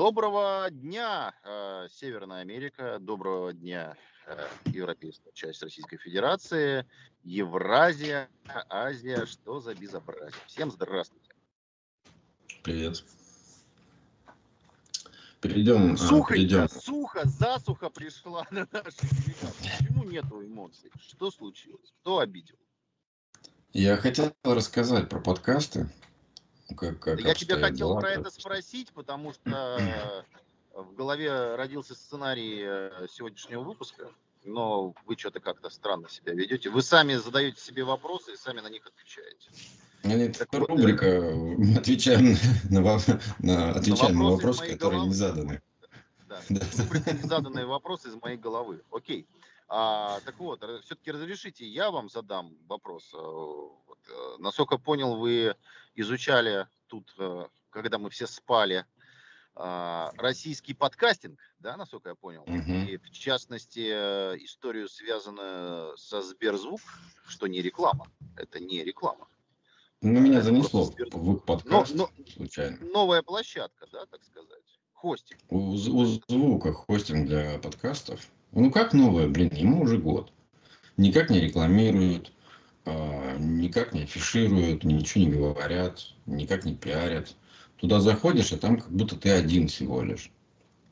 Доброго дня, э, Северная Америка, доброго дня, э, европейская часть Российской Федерации, Евразия, Азия, что за безобразие. Всем здравствуйте. Привет. Перейдем. Сухо, перейдем. сухо, засуха пришла на наши Почему нету эмоций? Что случилось? Кто обидел? Я хотел рассказать про подкасты. Как, как Я тебя хотел дела, про это спросить, потому что в голове родился сценарий э, сегодняшнего выпуска, но вы что-то как-то странно себя ведете. Вы сами задаете себе вопросы и сами на них отвечаете. Это так рубрика вот, отвечаем на, на, на, отвечаем на вопросы, на которые головы. не заданы. Да, да. Рубрика незаданные вопросы из моей головы. Окей. А, так вот, все-таки разрешите, я вам задам вопрос. Э, вот, э, насколько понял, вы изучали тут, э, когда мы все спали, а, российский подкастинг, да, насколько я понял, угу. и в частности историю, связанную со Сберзвук, что не реклама, это не реклама. Ну, меня занесло в подкаст но, но, случайно. Новая площадка, да, так сказать. Хостинг. У, у звука хостинг для подкастов. Ну как новая, блин, ему уже год. Никак не рекламируют, никак не афишируют, ничего не говорят, никак не пиарят. Туда заходишь, а там как будто ты один всего лишь.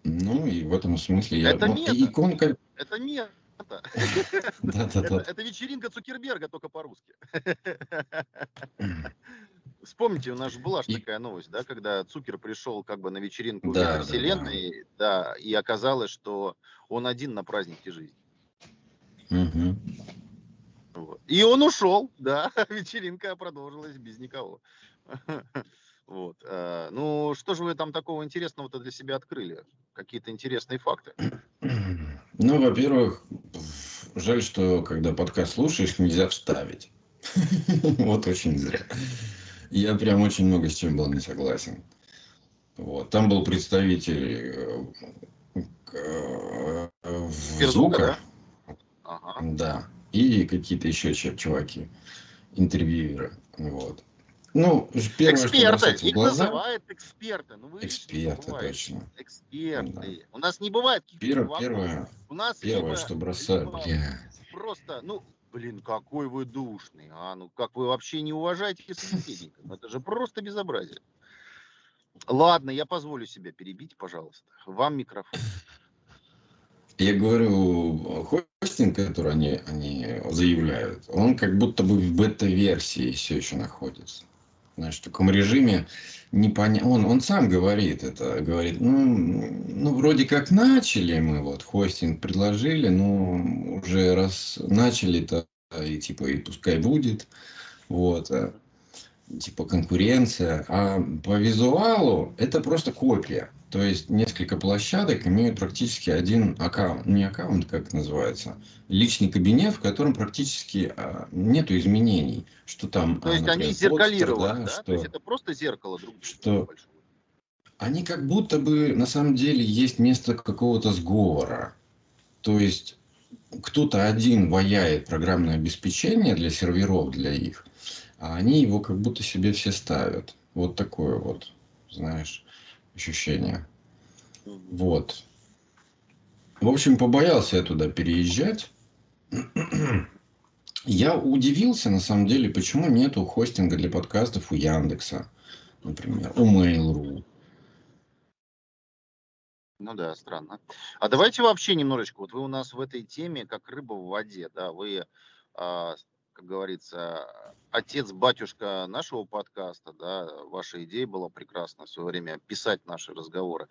Ну и в этом смысле я... Это ну, мета. Иконка... Это мета. Это вечеринка Цукерберга, только по-русски. Вспомните, у нас же была же такая новость, да, когда Цукер пришел как бы на вечеринку да, вселенной, да, да. да, и оказалось, что он один на празднике жизни. Угу. Вот. И он ушел, да, вечеринка продолжилась без никого. Вот. Э, ну, что же вы там такого интересного-то для себя открыли? Какие-то интересные факты? Ну, во-первых, жаль, что когда подкаст слушаешь, нельзя вставить. Вот очень зря. Я прям очень много с чем был не согласен. Вот. Там был представитель э, э, звука. Да. И какие-то еще чуваки, интервьюеры. Вот. Ну, первое, эксперты, их глаза... называют эксперты. Ну, вы эксперты, точно. Эксперты. Да. У нас не бывает каких-то Первое, первое, У нас первое, либо, что бросают, Просто, ну, блин, какой вы душный, а, ну как вы вообще не уважаете собеседника? Ну, это же просто безобразие. Ладно, я позволю себя перебить, пожалуйста. Вам микрофон. Я говорю, хостинг, который они, они заявляют, он как будто бы в бета-версии все еще находится. Знаешь, в таком режиме непонятно. Он, он сам говорит это, говорит, ну, ну, вроде как начали мы, вот, хостинг предложили, но уже раз начали-то, и типа, и пускай будет, вот, э, типа конкуренция. А по визуалу это просто копия. То есть несколько площадок имеют практически один аккаунт, не аккаунт, как называется, личный кабинет, в котором практически а, нету изменений, что там. То есть например, они зеркалированы, да? да? Что, То есть это просто зеркало друг что Они как будто бы на самом деле есть место какого-то сговора. То есть кто-то один ваяет программное обеспечение для серверов, для их, а они его как будто себе все ставят. Вот такое вот, знаешь ощущение. Вот. В общем, побоялся я туда переезжать. Я удивился, на самом деле, почему нету хостинга для подкастов у Яндекса, например, у Mail.ru. Ну да, странно. А давайте вообще немножечко, вот вы у нас в этой теме как рыба в воде, да, вы а, как говорится, отец, батюшка нашего подкаста, да, ваша идея была прекрасна в свое время писать наши разговоры.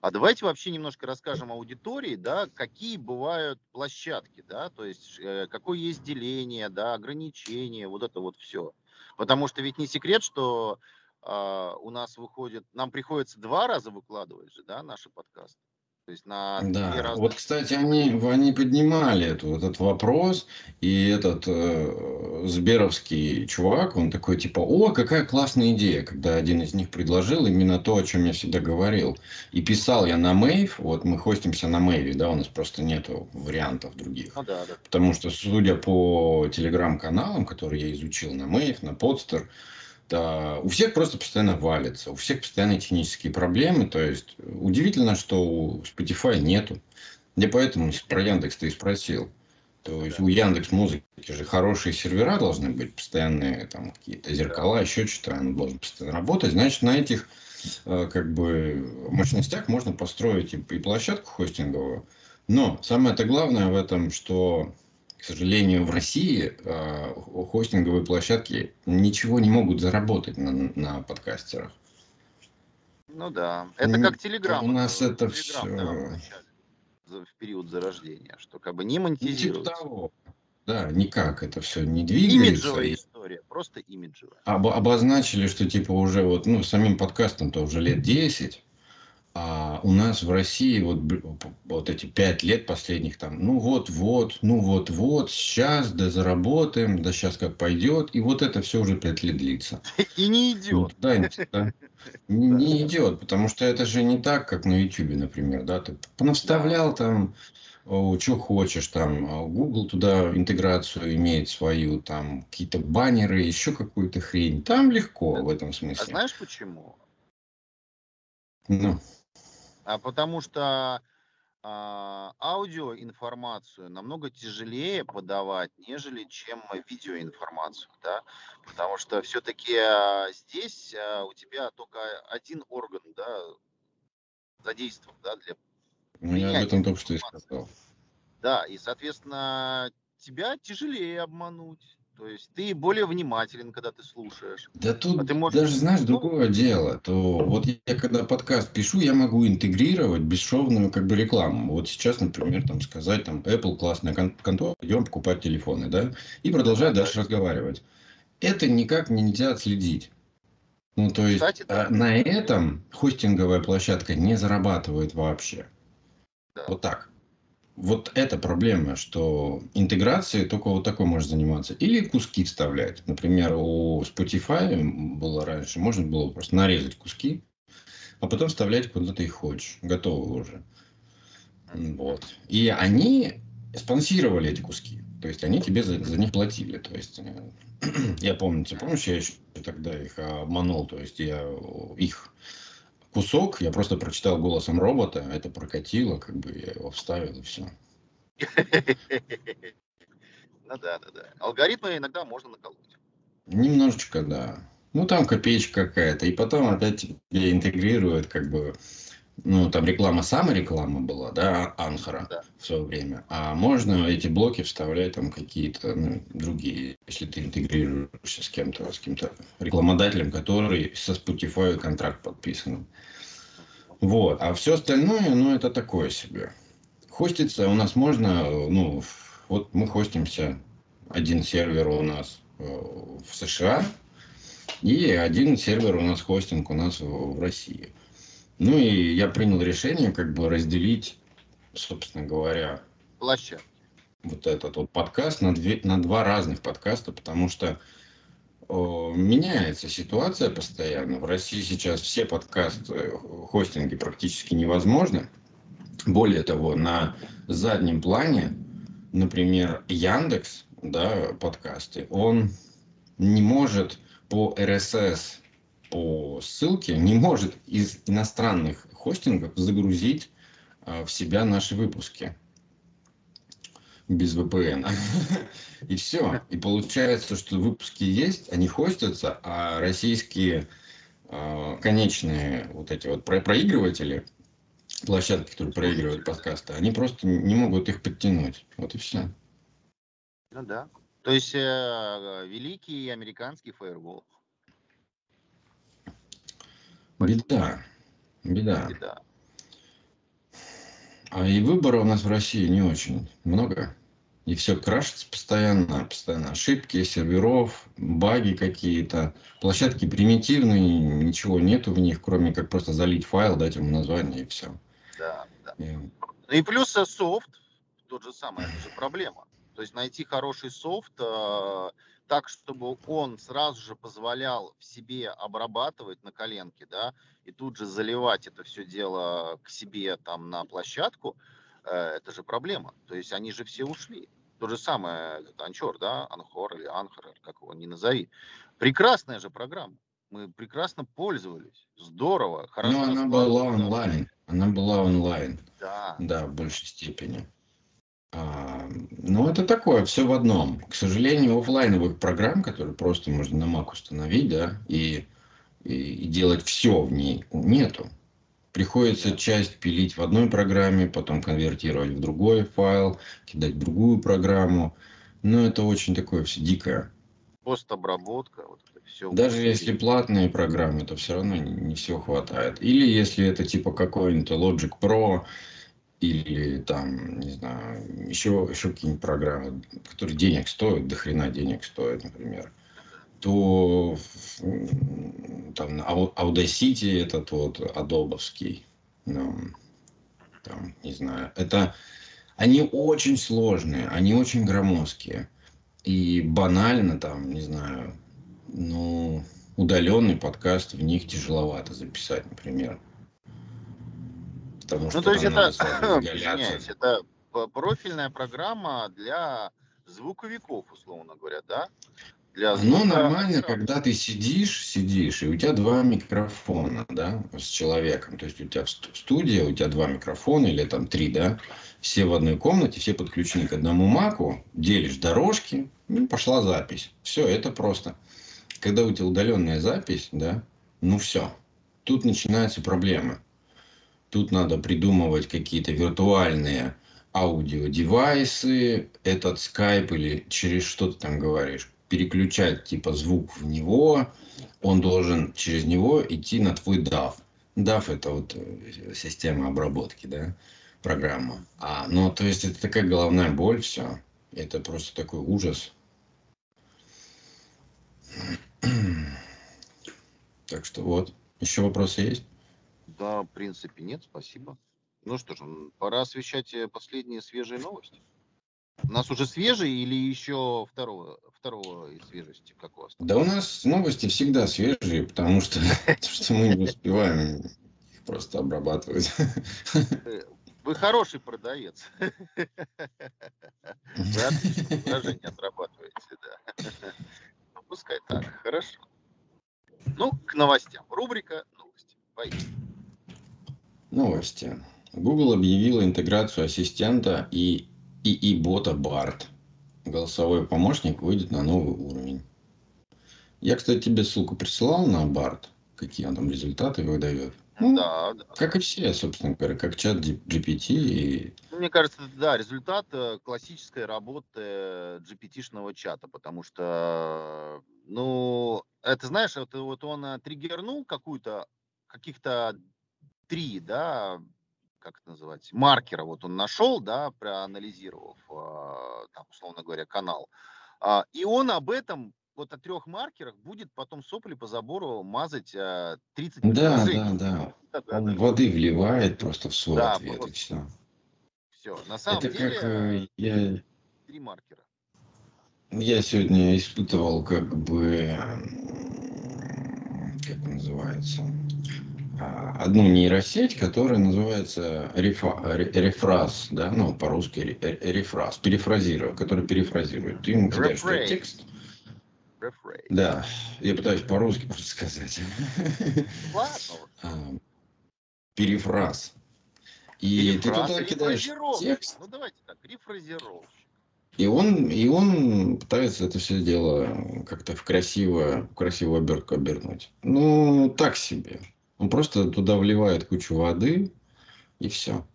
А давайте вообще немножко расскажем аудитории, да, какие бывают площадки, да, то есть э, какое есть деление, да, ограничения, вот это вот все. Потому что ведь не секрет, что э, у нас выходит, нам приходится два раза выкладывать же, да, наши подкасты. То есть на да. разных... Вот, кстати, они, они поднимали эту, этот вопрос, и этот э, Сберовский чувак, он такой типа, о, какая классная идея, когда один из них предложил именно то, о чем я всегда говорил. И писал я на Мейв, вот мы хостимся на Мейве, да, у нас просто нету вариантов других. Ну, да, да. Потому что, судя по телеграм-каналам, которые я изучил на Мейв, на Подстер, у всех просто постоянно валится, у всех постоянно технические проблемы. То есть удивительно, что у Spotify нету. Я поэтому про Яндекс ты и спросил. То есть у Яндекс Музыки же хорошие сервера должны быть, постоянные там какие-то зеркала, еще что-то, он должен постоянно работать. Значит, на этих э, как бы мощностях можно построить и площадку хостинговую. Но самое-то главное в этом, что к сожалению, в России э, хостинговые площадки ничего не могут заработать на, на подкастерах. Ну да, это как Телеграм. У нас это все в период зарождения, что как бы не монетизируется. Типа того. Да, никак это все не двигается. Имиджевая история, просто имиджевая. Об, обозначили, что типа уже вот, ну, самим подкастом-то уже лет 10, а у нас в России вот, вот эти пять лет последних там, ну вот-вот, ну вот-вот, сейчас, да заработаем, да сейчас как пойдет. И вот это все уже пять лет длится. И не идет. Да, да. Не, идет, потому что это же не так, как на YouTube, например, да, ты понаставлял там, что хочешь, там, а Google туда интеграцию имеет свою, там, какие-то баннеры, еще какую-то хрень. Там легко в этом смысле. А знаешь почему? Ну а потому что а, аудиоинформацию намного тяжелее подавать, нежели чем видеоинформацию, да, потому что все-таки а, здесь а, у тебя только один орган, да, задействован, да, для ну, я об этом только что и сказал. Да, и, соответственно, тебя тяжелее обмануть. То есть ты более внимателен, когда ты слушаешь. Да тут а ты можешь... даже, знаешь, ну, другое дело. То вот я когда подкаст пишу, я могу интегрировать бесшовную как бы рекламу. Вот сейчас, например, там сказать, там, Apple классная контора, идем покупать телефоны, да, и продолжать да, дальше да. разговаривать. Это никак нельзя отследить. Ну, то есть Кстати, да. А, на этом хостинговая площадка не зарабатывает вообще. Да. Вот так вот эта проблема, что интеграцией только вот такой может заниматься. Или куски вставлять. Например, у Spotify было раньше, можно было просто нарезать куски, а потом вставлять куда ты их хочешь. Готовы уже. Вот. И они спонсировали эти куски. То есть они тебе за, за них платили. То есть э, я помню, ты помнишь, я еще тогда их обманул. То есть я их кусок, я просто прочитал голосом робота, это прокатило, как бы я его вставил и все. Ну да, да, да. Алгоритмы иногда можно наколоть. Немножечко, да. Ну там копеечка какая-то. И потом опять тебе интегрируют как бы ну, там реклама, сама реклама была, да, Анхара да. в свое время. А можно эти блоки вставлять там какие-то ну, другие, если ты интегрируешься с кем-то, с каким-то рекламодателем, который со Spotify контракт подписан. Вот. А все остальное, ну, это такое себе. Хоститься у нас можно, ну, вот мы хостимся, один сервер у нас э, в США, и один сервер у нас хостинг у нас в России. Ну и я принял решение как бы разделить, собственно говоря, площадь. Вот этот вот подкаст на, две, на два разных подкаста, потому что о, меняется ситуация постоянно. В России сейчас все подкасты, хостинги практически невозможны. Более того, на заднем плане, например, Яндекс, да, подкасты, он не может по RSS по ссылке не может из иностранных хостингов загрузить а, в себя наши выпуски без VPN. И все. И получается, что выпуски есть, они хостятся, а российские а, конечные вот эти вот проигрыватели, площадки, которые проигрывают подкасты, они просто не могут их подтянуть. Вот и все. Ну да. То есть э, великий американский фаервол. Беда. Беда. Беда. А и выбора у нас в России не очень много. И все крашится постоянно, постоянно ошибки серверов, баги какие-то. Площадки примитивные, ничего нету в них, кроме как просто залить файл, дать ему название и все. Да, да. И, ну и плюс софт, тот же самый, это же проблема. То есть найти хороший софт, э, так, чтобы он сразу же позволял в себе обрабатывать на коленке, да, и тут же заливать это все дело к себе там на площадку, э, это же проблема. То есть они же все ушли. То же самое Анчор, да, Анхор или Анхор, как его не назови. Прекрасная же программа. Мы прекрасно пользовались. Здорово, хорошо. Ну, она была онлайн. Она была онлайн. Да. Да, в большей степени. А, ну, это такое, все в одном. К сожалению, офлайновых программ, которые просто можно на Mac установить, да, и, и, и делать все в ней, нету. Приходится часть пилить в одной программе, потом конвертировать в другой файл, кидать в другую программу. Но это очень такое все дикое. Постобработка, вот это все. Даже если платные программы, то все равно не, не все хватает. Или если это типа какой-нибудь Logic Pro, или там, не знаю, еще, еще какие-нибудь программы, которые денег стоят, до хрена денег стоят, например то там Audacity этот вот адобовский, ну, там, не знаю, это они очень сложные, они очень громоздкие. И банально там, не знаю, ну, удаленный подкаст в них тяжеловато записать, например. Потому ну, что то есть это, извиняюсь, это профильная программа для звуковиков, условно говоря, да? для ну, звука. Ну, нормально, когда ты сидишь, сидишь, и у тебя два микрофона, да, с человеком. То есть у тебя в студии, у тебя два микрофона или там три, да, все в одной комнате, все подключены к одному маку, делишь дорожки, ну, пошла запись. Все, это просто. Когда у тебя удаленная запись, да, ну все, тут начинаются проблемы. Тут надо придумывать какие-то виртуальные аудиодевайсы, этот скайп или через что ты там говоришь переключать типа звук в него, он должен через него идти на твой DAV. DAV это вот э, система обработки, да, программа. А, ну, то есть это такая головная боль, все. Это просто такой ужас. Так что вот. Еще вопросы есть? Да, в принципе, нет, спасибо. Ну что ж, пора освещать э, последние свежие новости. У нас уже свежие или еще второго, второго из свежести, как у вас? Да у нас новости всегда свежие, потому что, что мы не успеваем их просто обрабатывать. Вы хороший продавец. Вы отлично выражение отрабатываете, да. Ну, пускай так, хорошо. Ну, к новостям. Рубрика новости. Поехали. Новости. Google объявила интеграцию ассистента и и бота Барт. Голосовой помощник выйдет на новый уровень. Я, кстати, тебе ссылку присылал на Барт, какие он там результаты выдает. Ну, да, да. Как и все, собственно говоря, как чат GPT. И... Мне кажется, да, результат э, классической работы GPT-шного чата, потому что, ну, это знаешь, вот, вот он э, триггернул какую-то, каких-то три, да, как это называть, маркера вот он нашел, да, проанализировав, а, там, условно говоря, канал. А, и он об этом вот о трех маркерах будет потом сопли по забору мазать 30 а, Да, да, да. да он да, воды вливает просто в свой да, ответ, и все. Все, на самом это деле, как э, я... три маркера. Я сегодня испытывал как бы, как называется, одну нейросеть, которая называется рефа, рефраз, да, ну, по-русски рефраз, перефразирует, который перефразирует. Ты ему кидаешь текст. Rephrase. Да, я пытаюсь по-русски просто сказать. А, перефраз. И ты туда кидаешь текст. Ну давайте так, рефразировщик. И он, и он пытается это все дело как-то в красиво, в красивую обертку обернуть. Ну, так себе. Он просто туда вливает кучу воды и все.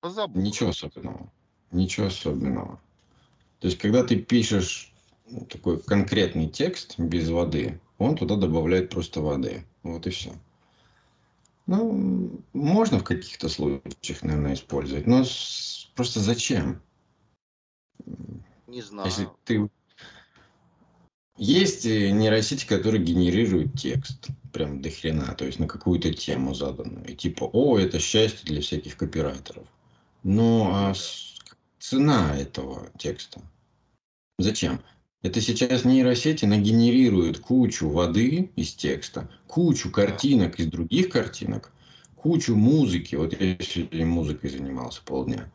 Позабыл. Ничего особенного. Ничего особенного. То есть, когда ты пишешь ну, такой конкретный текст без воды, он туда добавляет просто воды. Вот и все. Ну, можно в каких-то случаях, наверное, использовать, но просто зачем? Не знаю. Если ты есть нейросети, которые генерируют текст прям до хрена, то есть на какую-то тему заданную. И типа, о, это счастье для всяких копирайтеров. Ну, а цена этого текста? Зачем? Это сейчас нейросети нагенерируют кучу воды из текста, кучу картинок из других картинок, кучу музыки. Вот я сегодня музыкой занимался полдня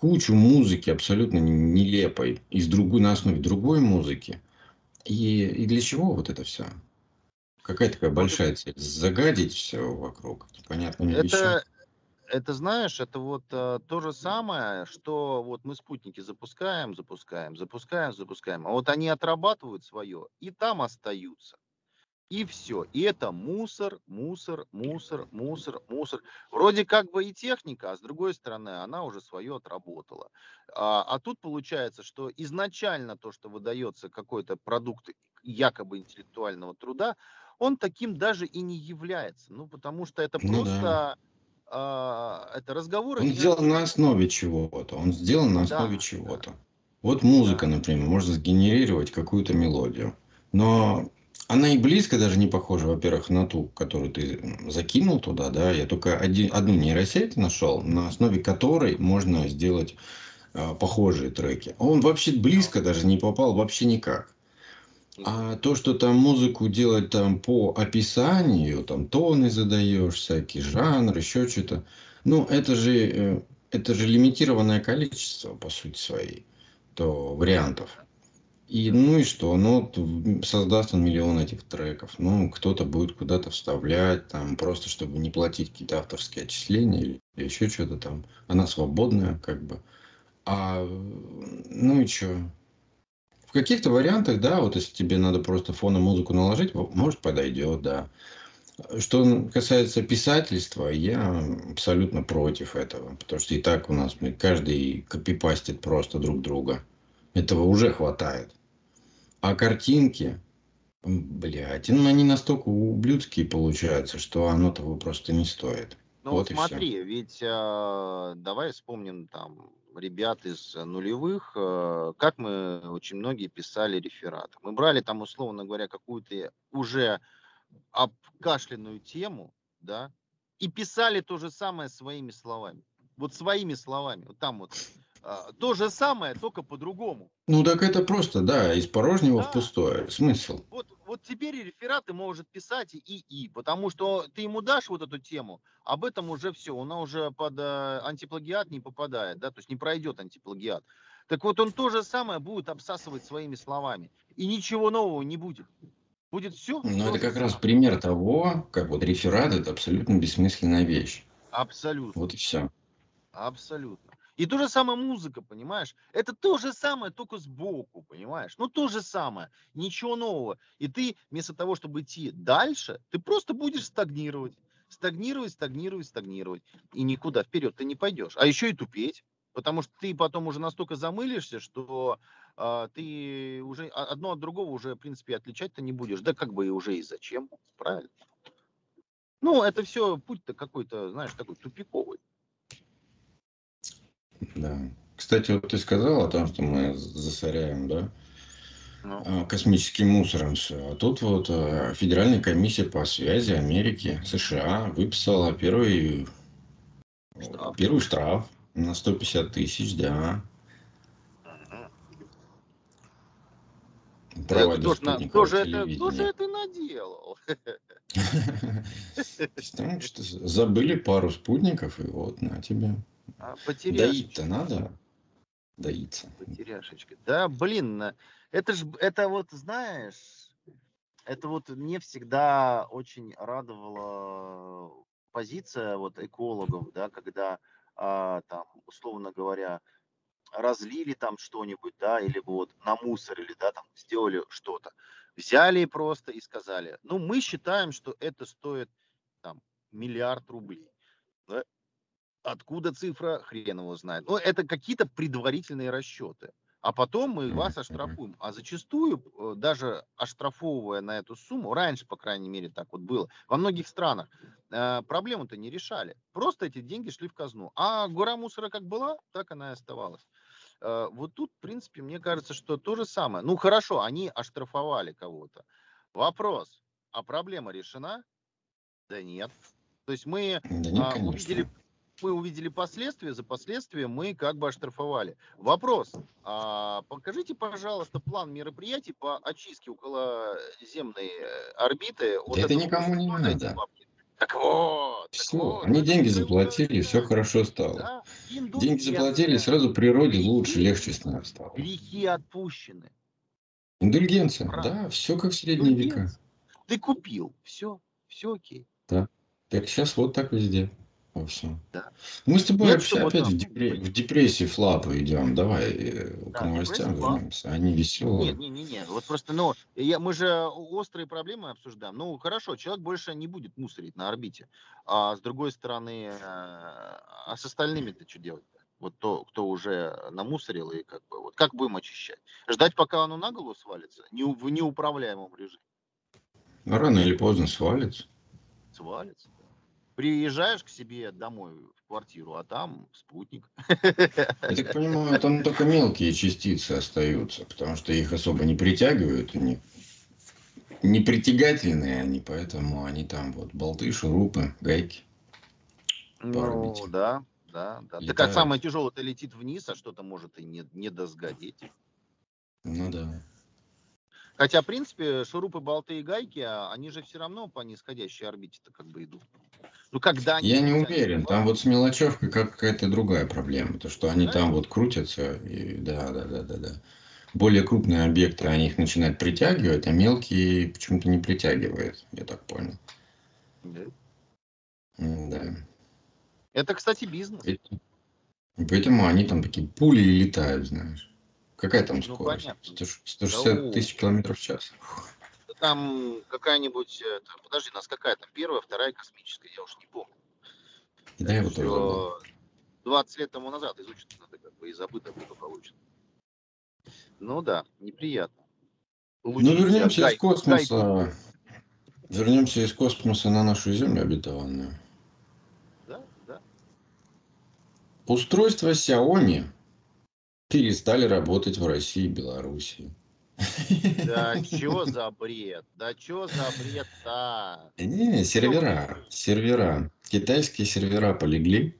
кучу музыки абсолютно нелепой из другой, на основе другой музыки. И, и для чего вот это все? Какая такая большая цель? Загадить все вокруг? Понятно, не это, это знаешь, это вот а, то же самое, что вот мы спутники запускаем, запускаем, запускаем, запускаем, а вот они отрабатывают свое и там остаются. И все. И это мусор, мусор, мусор, мусор, мусор. Вроде как бы и техника, а с другой стороны она уже свое отработала. А, а тут получается, что изначально то, что выдается какой-то продукт якобы интеллектуального труда, он таким даже и не является. Ну, потому что это ну, просто... Да. А, это разговоры... Он сделан на основе чего-то. Он сделан на основе да, чего-то. Да. Вот музыка, например, можно сгенерировать какую-то мелодию. Но она и близко даже не похожа, во-первых, на ту, которую ты закинул туда, да. Я только один, одну нейросеть нашел, на основе которой можно сделать э, похожие треки. Он вообще близко даже не попал вообще никак. А то, что там музыку делать там по описанию, там тоны задаешь, всякий жанр, еще что-то. Ну, это же, э, это же лимитированное количество, по сути своей, то вариантов. И ну и что? Ну, создаст он миллион этих треков. Ну, кто-то будет куда-то вставлять, там, просто чтобы не платить какие-то авторские отчисления или, или еще что-то там. Она свободная, как бы. А, ну и что? В каких-то вариантах, да, вот если тебе надо просто фоном музыку наложить, может подойдет, да. Что касается писательства, я абсолютно против этого, потому что и так у нас каждый копипастит просто друг друга. Этого уже хватает. А картинки, блядь, ну они настолько ублюдские получаются, что оно того просто не стоит. Ну вот смотри, ведь э, давай вспомним там ребят из нулевых, э, как мы очень многие писали рефераты. Мы брали там, условно говоря, какую-то уже обкашленную тему, да, и писали то же самое своими словами. Вот своими словами. Вот там вот то же самое, только по-другому. Ну так это просто, да, из порожнего да. в пустое. Смысл. Вот, вот теперь рефераты может писать и и, потому что ты ему дашь вот эту тему, об этом уже все, она уже под э, антиплагиат не попадает, да, то есть не пройдет антиплагиат. Так вот он то же самое будет обсасывать своими словами. И ничего нового не будет. Будет все. Ну, это как раз пример того, как вот реферат это абсолютно бессмысленная вещь. Абсолютно. Вот и все. Абсолютно. И то же самое музыка, понимаешь? Это то же самое, только сбоку, понимаешь? Ну, то же самое, ничего нового. И ты вместо того, чтобы идти дальше, ты просто будешь стагнировать. Стагнировать, стагнировать, стагнировать. И никуда вперед ты не пойдешь. А еще и тупеть. Потому что ты потом уже настолько замылишься, что э, ты уже одно от другого уже, в принципе, отличать-то не будешь. Да как бы и уже и зачем, правильно? Ну, это все путь-то какой-то, знаешь, такой тупиковый. Да. Кстати, вот ты сказал о том, что мы засоряем, да, ну. А, космическим мусором все. А тут вот а, Федеральная комиссия по связи Америки, США выписала первый штраф, первый штраф на 150 тысяч, да. Права кто, на, кто, же это, кто же это наделал? Забыли пару спутников, и вот на тебе. А, Доить-то надо? Доиться. Потеряшечка. Да, блин, это ж, это вот, знаешь, это вот мне всегда очень радовала позиция вот экологов, да, когда а, там, условно говоря, разлили там что-нибудь, да, или вот намусорили, да, там сделали что-то. Взяли просто и сказали, ну, мы считаем, что это стоит там миллиард рублей. Да? Откуда цифра, хрен его знает. Но это какие-то предварительные расчеты. А потом мы вас оштрафуем. А зачастую, э, даже оштрафовывая на эту сумму, раньше, по крайней мере, так вот было, во многих странах э, проблему-то не решали. Просто эти деньги шли в казну. А гора мусора как была, так она и оставалась. Э, вот тут, в принципе, мне кажется, что то же самое. Ну, хорошо, они оштрафовали кого-то. Вопрос, а проблема решена? Да нет. То есть мы да нет, а, увидели мы увидели последствия, за последствия мы как бы оштрафовали. Вопрос, а, покажите, пожалуйста, план мероприятий по очистке около земной э, орбиты. От это никому не надо. Так вот. Все, вот, они деньги заплатили, все хорошо стало. Да, деньги заплатили, сразу природе грехи, лучше, легче с нами стало. Грехи отпущены. Индульгенция, Правда. да, все как в средние века. Ты купил, все, все окей. Да. Так сейчас вот так везде. Во всем. Да. Мы с тобой Нет, вообще опять в, депре- в депрессии флапы идем. Давай э, да, к новостям вернемся. Они веселые. Нет, не, не, не. Вот просто, ну, я, мы же острые проблемы обсуждаем. Ну, хорошо, человек больше не будет мусорить на орбите. А с другой стороны, а с остальными-то что делать? Вот то, кто уже намусорил и как бы, вот как будем очищать? Ждать, пока оно на голову свалится? Не, в неуправляемом режиме? Рано или поздно свалится. Свалится приезжаешь к себе домой в квартиру, а там спутник. Я так понимаю, там только мелкие частицы остаются, потому что их особо не притягивают, они не притягательные они, поэтому они там вот болты, шурупы, гайки. Ну, да, да, да. Летают. Так а самое тяжелое-то летит вниз, а что-то может и не, не досгодеть. Ну да. Хотя, в принципе, шурупы, болты и гайки, а, они же все равно по нисходящей орбите-то как бы идут. Ну, когда они... Я не уверен. Там вот с мелочевкой какая-то другая проблема. То, что они да? там вот крутятся. И, да, да, да, да, да. Более крупные объекты, они их начинают притягивать, а мелкие почему-то не притягивают, я так понял. Да. Да. Это, кстати, бизнес. И поэтому они там такие пули летают, знаешь. Какая там ну, скорость? Понятно. 160 тысяч километров в час. Там какая-нибудь, подожди, у нас какая там первая, вторая космическая, я уж не помню. Да, я вот тоже 20 лет тому назад изучено надо, как бы и забыто благополучно. Ну да, неприятно. Лучше ну вернемся гай, из космоса. Гай. Вернемся из космоса на нашу Землю обетованную. Да, да. Устройство Xiaomi перестали работать в России и Белоруссии. Да что за бред? Да что за бред-то? Не, сервера, сервера. Китайские сервера полегли,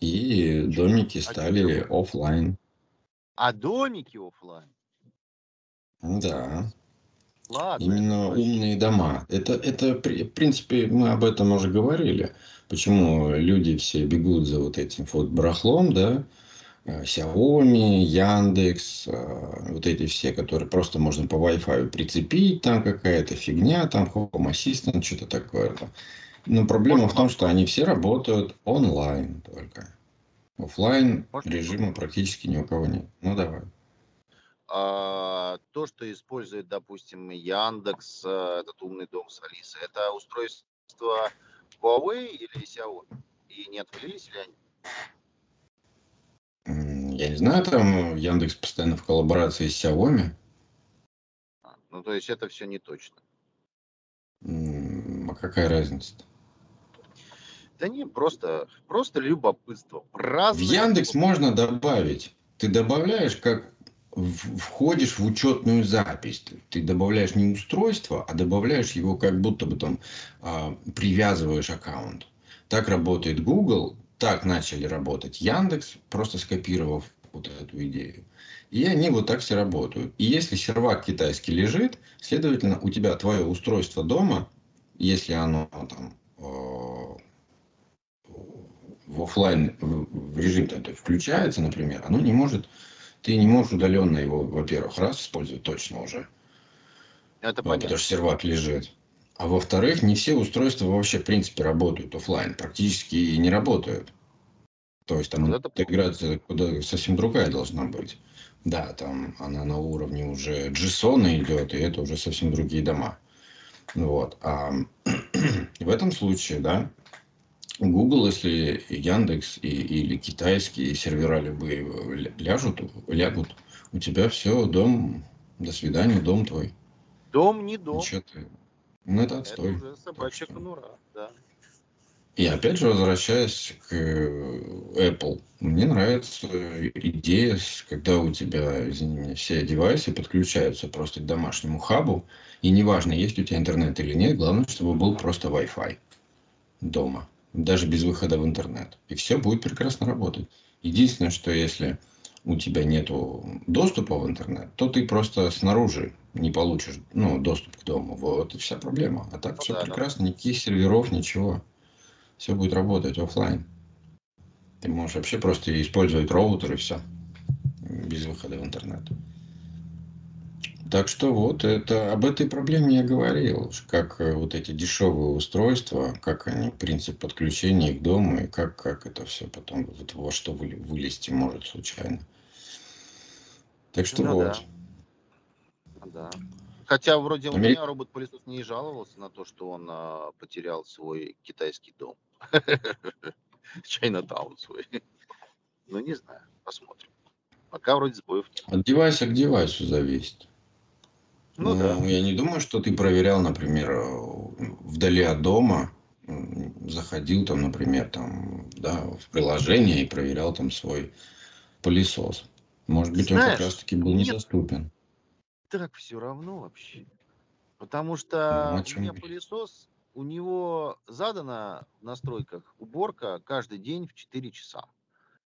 и домики а стали офлайн. А домики офлайн? Да. Ладно. Именно умные дома. Это, это, в принципе, мы об этом уже говорили. Почему люди все бегут за вот этим вот барахлом, да? Э, Xiaomi, Яндекс, э, вот эти все, которые просто можно по Wi-Fi прицепить, там какая-то фигня, там Home Assistant, что-то такое. Но проблема в том, что они все работают онлайн только. Оффлайн режима практически ни у кого нет. Ну давай. А, то, что использует, допустим, Яндекс, э, этот умный дом с Алисой, это устройство Huawei или Xiaomi? И не отвалились ли они? Я не знаю, там Яндекс постоянно в коллаборации с Xiaomi. А, ну, то есть это все не точно. А какая разница? -то? Да не, просто, просто любопытство. Праздное в Яндекс можно добавить. Ты добавляешь, как входишь в учетную запись. Ты добавляешь не устройство, а добавляешь его как будто бы там а, привязываешь аккаунт. Так работает Google, так начали работать Яндекс, просто скопировав вот эту идею. И они вот так все работают. И если сервак китайский лежит, следовательно, у тебя твое устройство дома, если оно там э, в офлайн в режим включается, например, оно не может, ты не можешь удаленно его, во-первых, раз использовать точно уже. Это понятно. Потому что сервак лежит. А во-вторых, не все устройства вообще, в принципе, работают офлайн, практически не работают. То есть там вот интеграция куда совсем другая должна быть. Да, там она на уровне уже JSON идет, и это уже совсем другие дома. Вот. А в этом случае, да, Google, если Яндекс и, или китайские сервера любые ляжут, лягут, у тебя все, дом, до свидания, дом твой. Дом не дом. Ничего ты, ну, это отстой. Это уже собачья конура, да. И опять же, возвращаясь к э, Apple, мне нравится идея, когда у тебя, извини меня, все девайсы подключаются просто к домашнему хабу, и неважно, есть у тебя интернет или нет, главное, чтобы был просто Wi-Fi дома, даже без выхода в интернет. И все будет прекрасно работать. Единственное, что если у тебя нету доступа в интернет, то ты просто снаружи не получишь ну, доступ к дому. Вот и вся проблема. А так Ну все да, да. прекрасно, никаких серверов, ничего. Все будет работать оффлайн. Ты можешь вообще просто использовать роутер и все. Без выхода в интернет. Так что вот это об этой проблеме я говорил, как э, вот эти дешевые устройства, как они, принцип подключения их к дому и как, как это все потом вот во что вылезти может случайно. Так что Ну да. вот. Да. Хотя вроде у меня робот-пылесос не жаловался на то, что он а, потерял свой китайский дом. Чайнатаун свой. Ну, не знаю, посмотрим. Пока вроде сбоев нет. От девайса к девайсу зависит. Ну да. я не думаю, что ты проверял, например, вдали от дома, заходил там, например, там, да, в приложение и проверял там свой пылесос. Может быть, он Знаешь, как раз-таки был нет. недоступен. Так все равно вообще. Потому Ну, что о у чем меня пылесос, у него задана в настройках уборка каждый день в 4 часа.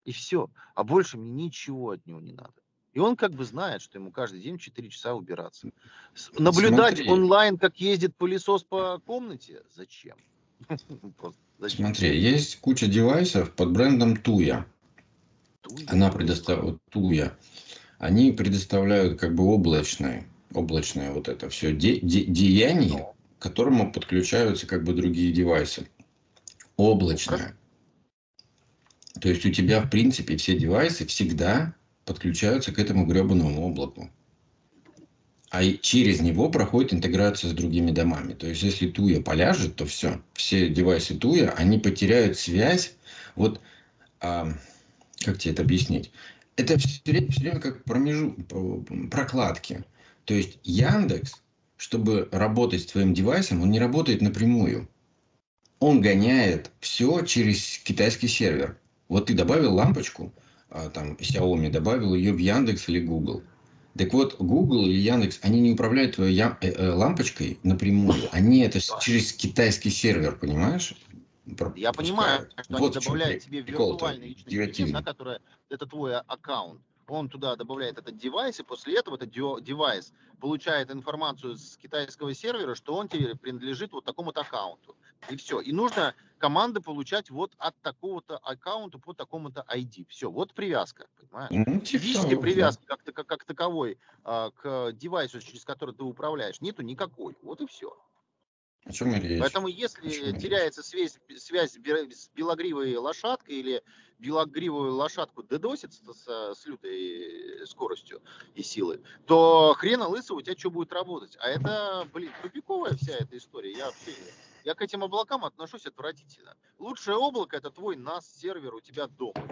И все. А больше мне ничего от него не надо. И он как бы знает, что ему каждый день в 4 часа убираться. Наблюдать Смотри. онлайн, как ездит пылесос по комнате, зачем? Зачем? Смотри, есть куча девайсов под брендом. Туй. Она предоставляет Tuya. Они предоставляют как бы облачное, облачное вот это все деяние, к которому подключаются как бы другие девайсы. Облачное. То есть у тебя, в принципе, все девайсы всегда подключаются к этому гребаному облаку. А и через него проходит интеграция с другими домами. То есть, если Туя поляжет, то все. Все девайсы Туя, они потеряют связь. Вот, а, как тебе это объяснить? Это все время, все время как промежу, прокладки. То есть, Яндекс, чтобы работать с твоим девайсом, он не работает напрямую. Он гоняет все через китайский сервер. Вот ты добавил лампочку, там Xiaomi добавил ее в Яндекс или Google. Так вот, Google или Яндекс, они не управляют твоей я- э, э, лампочкой напрямую. Они это через китайский сервер, понимаешь? Про- Я понимаю, пропускают. что Вот они добавляют тебе виртуальный личный кабинет, да, который это твой а- аккаунт. Он туда добавляет этот девайс, и после этого этот девайс получает информацию с китайского сервера, что он тебе принадлежит вот такому-то аккаунту. И все. И нужно команды получать вот от такого-то аккаунта по такому-то ID. Все, вот привязка, понимаешь? Ну, типа Физической да. привязки как, как, как таковой а, к девайсу, через который ты управляешь, нету никакой. Вот и все. О чем речь? Поэтому Почему если нет? теряется связь, связь с бе- с белогривой лошадкой или белогривую лошадку дедосит с, с- с лютой скоростью и силой, то хрена лысого у тебя что будет работать? А это, блин, тупиковая вся эта история. Я вообще я к этим облакам отношусь отвратительно. Лучшее облако это твой NAS сервер у тебя дома.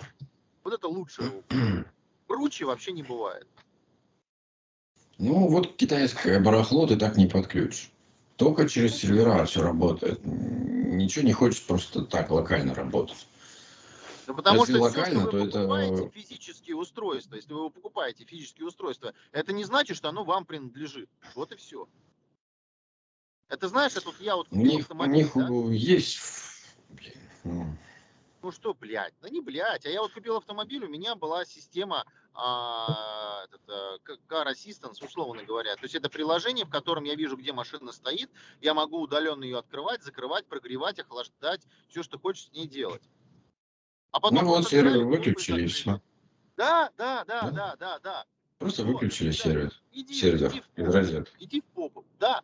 Вот это лучшее облако. Круче вообще не бывает. Ну, вот китайское барахло ты так не подключишь. Только через сервера все работает. Ничего не хочет просто так локально работать. Да потому Если что локально, все, что то вы это- покупаете физические устройства, если вы покупаете физические устройства, это не значит, что оно вам принадлежит. Вот и все. Это знаешь, это вот я вот У них, у них да? есть... блин, ну, Ну что, блядь, да не блядь. А я вот купил автомобиль, у меня была система а, этот, а, к- Car Assistance, условно говоря. То есть это приложение, в котором я вижу, где машина стоит, я могу удаленно ее открывать, закрывать, прогревать, охлаждать, все, что хочешь с ней делать. А потом Ну вот сервер выключили и все. Да, да, да, Да. да, да, да. Просто Вот, выключили сервер. Иди, Сервер иди в из розетки. иди в попу. Да.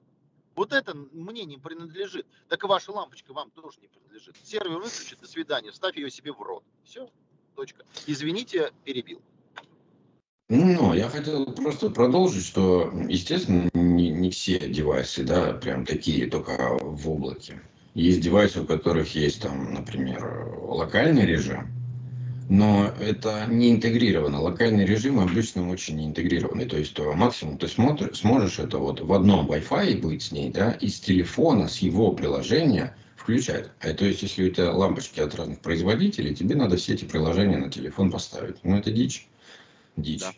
Вот это мне не принадлежит. Так и ваша лампочка вам тоже не принадлежит. Сервер выключит, до свидания, ставь ее себе в рот. Все, точка. Извините, перебил. Ну, я хотел просто продолжить, что, естественно, не, не все девайсы, да, прям такие, только в облаке. Есть девайсы, у которых есть там, например, локальный режим, но это не интегрировано. Локальный режим обычно очень не интегрированный. То есть то максимум ты смотришь, сможешь это вот в одном Wi-Fi быть с ней, да, и с телефона, с его приложения включать. А то есть, если у тебя лампочки от разных производителей, тебе надо все эти приложения на телефон поставить. Ну, это дичь. Дичь. Да.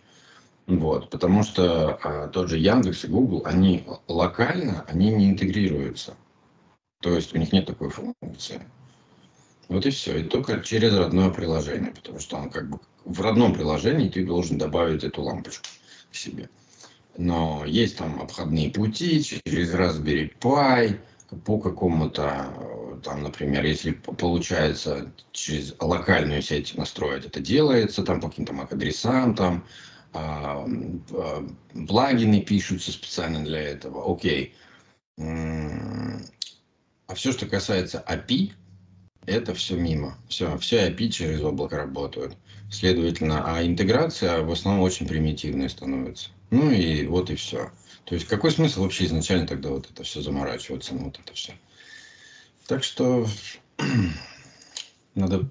Вот, потому что а, тот же Яндекс и Google, они локально, они не интегрируются. То есть у них нет такой функции. Вот и все. И только через родное приложение, потому что он как бы в родном приложении ты должен добавить эту лампочку к себе. Но есть там обходные пути через Raspberry Pi, по какому-то, э, там, например, если получается через локальную сеть настроить, это делается, там по каким-то MAC-адресам, там плагины пишутся специально для этого, окей. А все, что касается API, это все мимо. Все, все API через облако работают. Следовательно, а интеграция в основном очень примитивная становится. Ну и вот и все. То есть какой смысл вообще изначально тогда вот это все заморачиваться, ну вот это все. Так что надо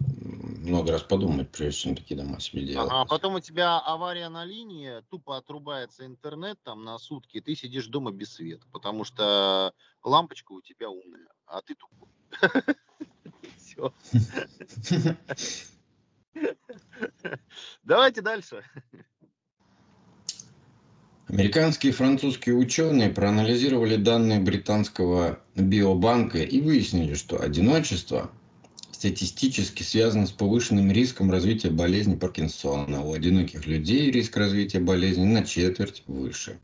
много раз подумать, прежде чем такие дома себе делать. А потом у тебя авария на линии, тупо отрубается интернет там на сутки, и ты сидишь дома без света, потому что лампочка у тебя умная, а ты тупой. Все. Давайте дальше. Американские и французские ученые проанализировали данные британского биобанка и выяснили, что одиночество статистически связано с повышенным риском развития болезни Паркинсона. У одиноких людей риск развития болезни на четверть выше.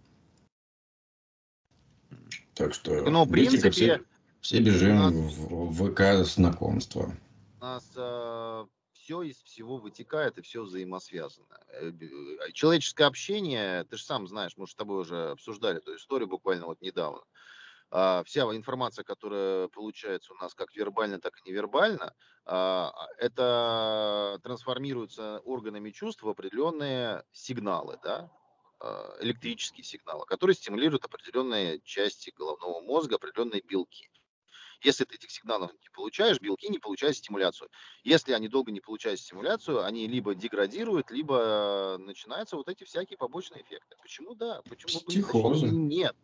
Так что, ну, в принципе, все, все бежим нас, в ВК знакомства. У нас э, все из всего вытекает и все взаимосвязано. Э, э, человеческое общение, ты же сам знаешь, мы же с тобой уже обсуждали эту историю буквально вот недавно. А, вся информация, которая получается у нас как вербально, так и невербально, а, это трансформируется органами чувств в определенные сигналы, да, а, электрические сигналы, которые стимулируют определенные части головного мозга, определенные белки. Если ты этих сигналов не получаешь, белки не получают стимуляцию. Если они долго не получают стимуляцию, они либо деградируют, либо начинаются вот эти всякие побочные эффекты. Почему да? Почему Психозы. нет?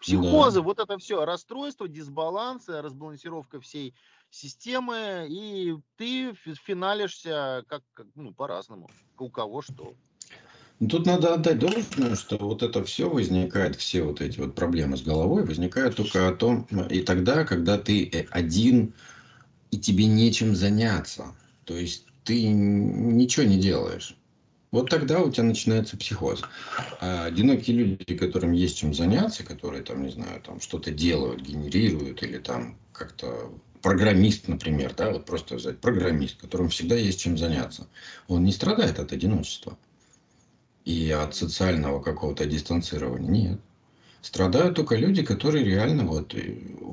Психозы, да. вот это все, расстройство, дисбаланс, разбалансировка всей системы, и ты финалишься как, как ну, по-разному. У кого что. Ну, тут надо отдать должное, что вот это все возникает, все вот эти вот проблемы с головой возникают только о том, и тогда, когда ты э, один, и тебе нечем заняться. То есть ты ничего не делаешь. Вот тогда у тебя начинается психоз. А одинокие люди, которым есть чем заняться, которые там, не знаю, там что-то делают, генерируют или там как-то программист, например, да, вот просто взять программист, которому всегда есть чем заняться, он не страдает от одиночества и от социального какого-то дистанцирования. Нет. Страдают только люди, которые реально вот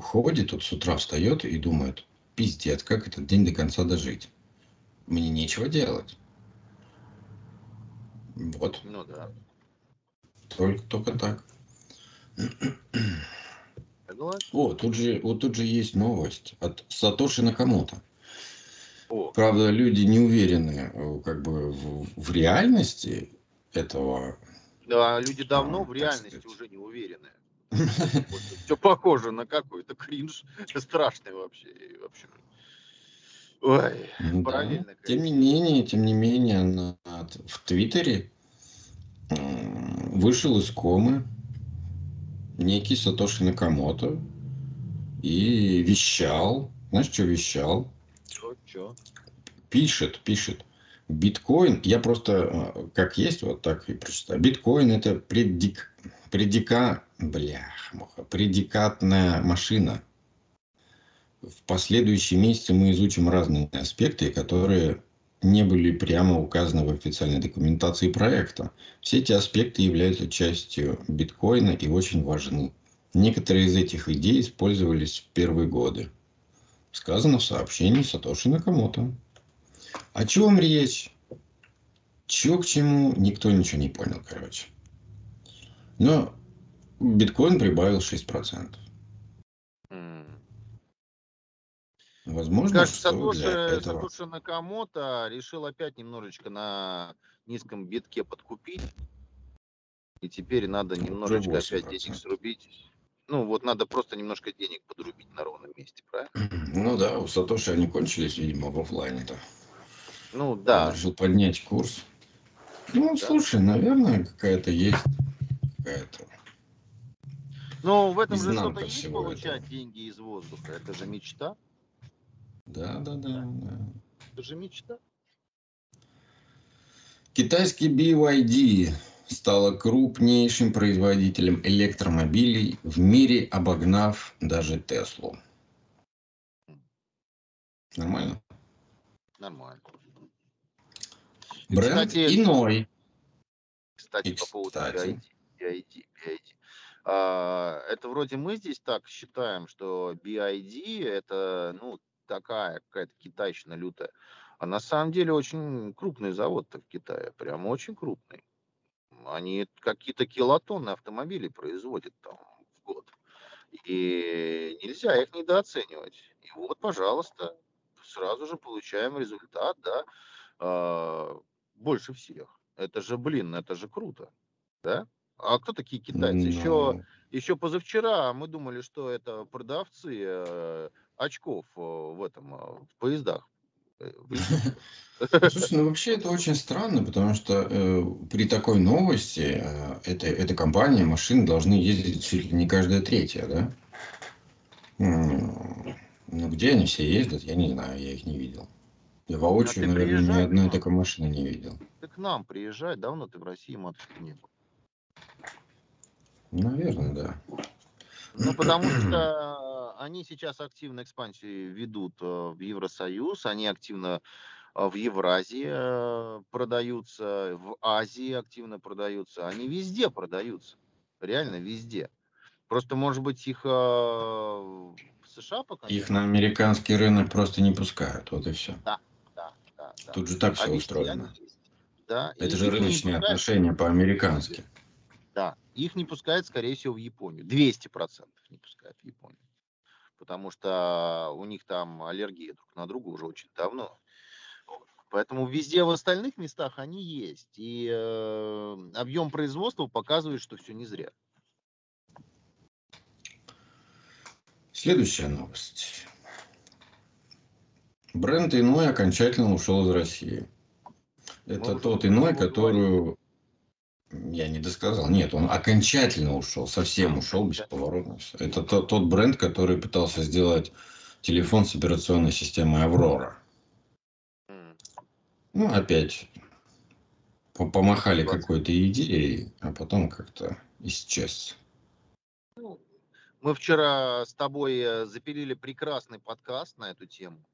ходят, вот с утра встает и думают, пиздец, как этот день до конца дожить. Мне нечего делать. Вот. Ну да. Только, только так. О, тут же, вот тут же есть новость от Сатоши Накамото. О. Правда, люди не уверены э, как бы в, в реальности этого. Да, люди давно а, в реальности сказать. уже не уверены. Все похоже на какой-то кринж страшный вообще. вообще. Ой, параллельно. Тем не менее, тем не менее, на, в Твиттере вышел из комы некий Сатоши Накамото и вещал. Знаешь, что вещал? Чё, чё? Пишет, пишет. Биткоин, я просто э, как есть, вот так и прочитаю. Биткоин это предик, предика, блях, предикатная машина. В последующие месяцы мы изучим разные аспекты, которые не были прямо указаны в официальной документации проекта. Все эти аспекты являются частью биткоина и очень важны. Некоторые из этих идей использовались в первые годы. Сказано в сообщении Сатоши Накамото. О чем речь? Чего к чему, никто ничего не понял, короче. Но биткоин прибавил 6%. Возможно, Кажется, Сатоши, этого... Сатоши Накамото решил опять немножечко на низком битке подкупить. И теперь надо немножечко опять денег срубить. Ну, вот надо просто немножко денег подрубить на ровном месте, правильно? Ну да, у Сатоши они кончились, видимо, в офлайне-то. Ну да. Он решил поднять курс. Ну, да. слушай, наверное, какая-то есть какая-то. Ну, в этом же что-то есть получать этого. деньги из воздуха. Это же мечта. Да, да, да. да. Это же мечта. Китайский BYD стала крупнейшим производителем электромобилей в мире, обогнав даже Теслу. Нормально? Нормально. Бренд Кстати, иной. Кстати, И, по поводу кстати. BID, BID, BID. Это вроде мы здесь так считаем, что BID это, ну, такая какая-то китайщина лютая. А на самом деле очень крупный завод-то в Китае, прям очень крупный. Они какие-то килотонны автомобилей производят там в год. И нельзя их недооценивать. И вот, пожалуйста, сразу же получаем результат, да, а, больше всех. Это же, блин, это же круто, да? А кто такие китайцы? Еще, Ну, еще позавчера мы думали, что это продавцы э, очков э, в этом, э, в поездах. э. Слушай, ну вообще это очень странно, потому что э, при такой новости э, эта, эта компания, машины должны ездить чуть ли не каждая третья, да? Ну где они все ездят, я не знаю, я их не видел. Я воочию, А наверное, ни одной такой машины не видел. Ты к нам приезжай, давно ты в России, матушка, не был. Наверное, да. Ну, потому что они сейчас активно экспансию ведут э, в Евросоюз, они активно э, в Евразии э, продаются, в Азии активно продаются, они везде продаются, реально везде. Просто, может быть, их в США пока Их на американский рынок просто не пускают, вот и все. Да, да, да. Тут же так А все устроено. Да, Это же рыночные отношения по-американски. Да, их не пускают, скорее всего, в Японию. 200% не пускают в Японию. Потому что у них там аллергия друг на друга уже очень давно. Поэтому везде в остальных местах они есть. И э, объем производства показывает, что все не зря. Следующая новость. Бренд Иной окончательно ушел из России. Это уже тот Иной, которую... Я не досказал. Нет, он окончательно ушел, совсем ушел бесповоротно. Это тот, тот бренд, который пытался сделать телефон с операционной системой Аврора. Ну, опять по- помахали какой-то идеей, а потом как-то исчез. Ну, Мы вчера с тобой э, запилили прекрасный подкаст на эту тему.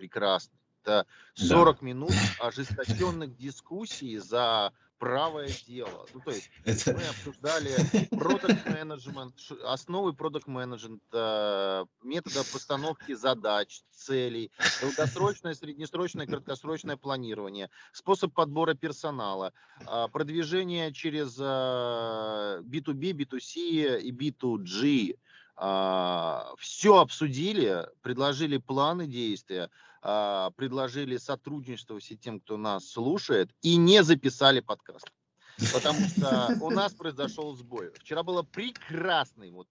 Прекрасный. Это 40 минут ожесточенных дискуссий за правое дело. Ну, то есть Это... мы обсуждали продукт менеджмент, основы продукт менеджмента, метода постановки задач, целей, долгосрочное, среднесрочное, краткосрочное планирование, способ подбора персонала, а, продвижение через а, B2B, B2C и B2G. Все обсудили, предложили планы действия, а, предложили сотрудничество всем тем, кто нас слушает, и не записали подкаст. Потому что у нас произошел сбой. Вчера было прекрасный, вот,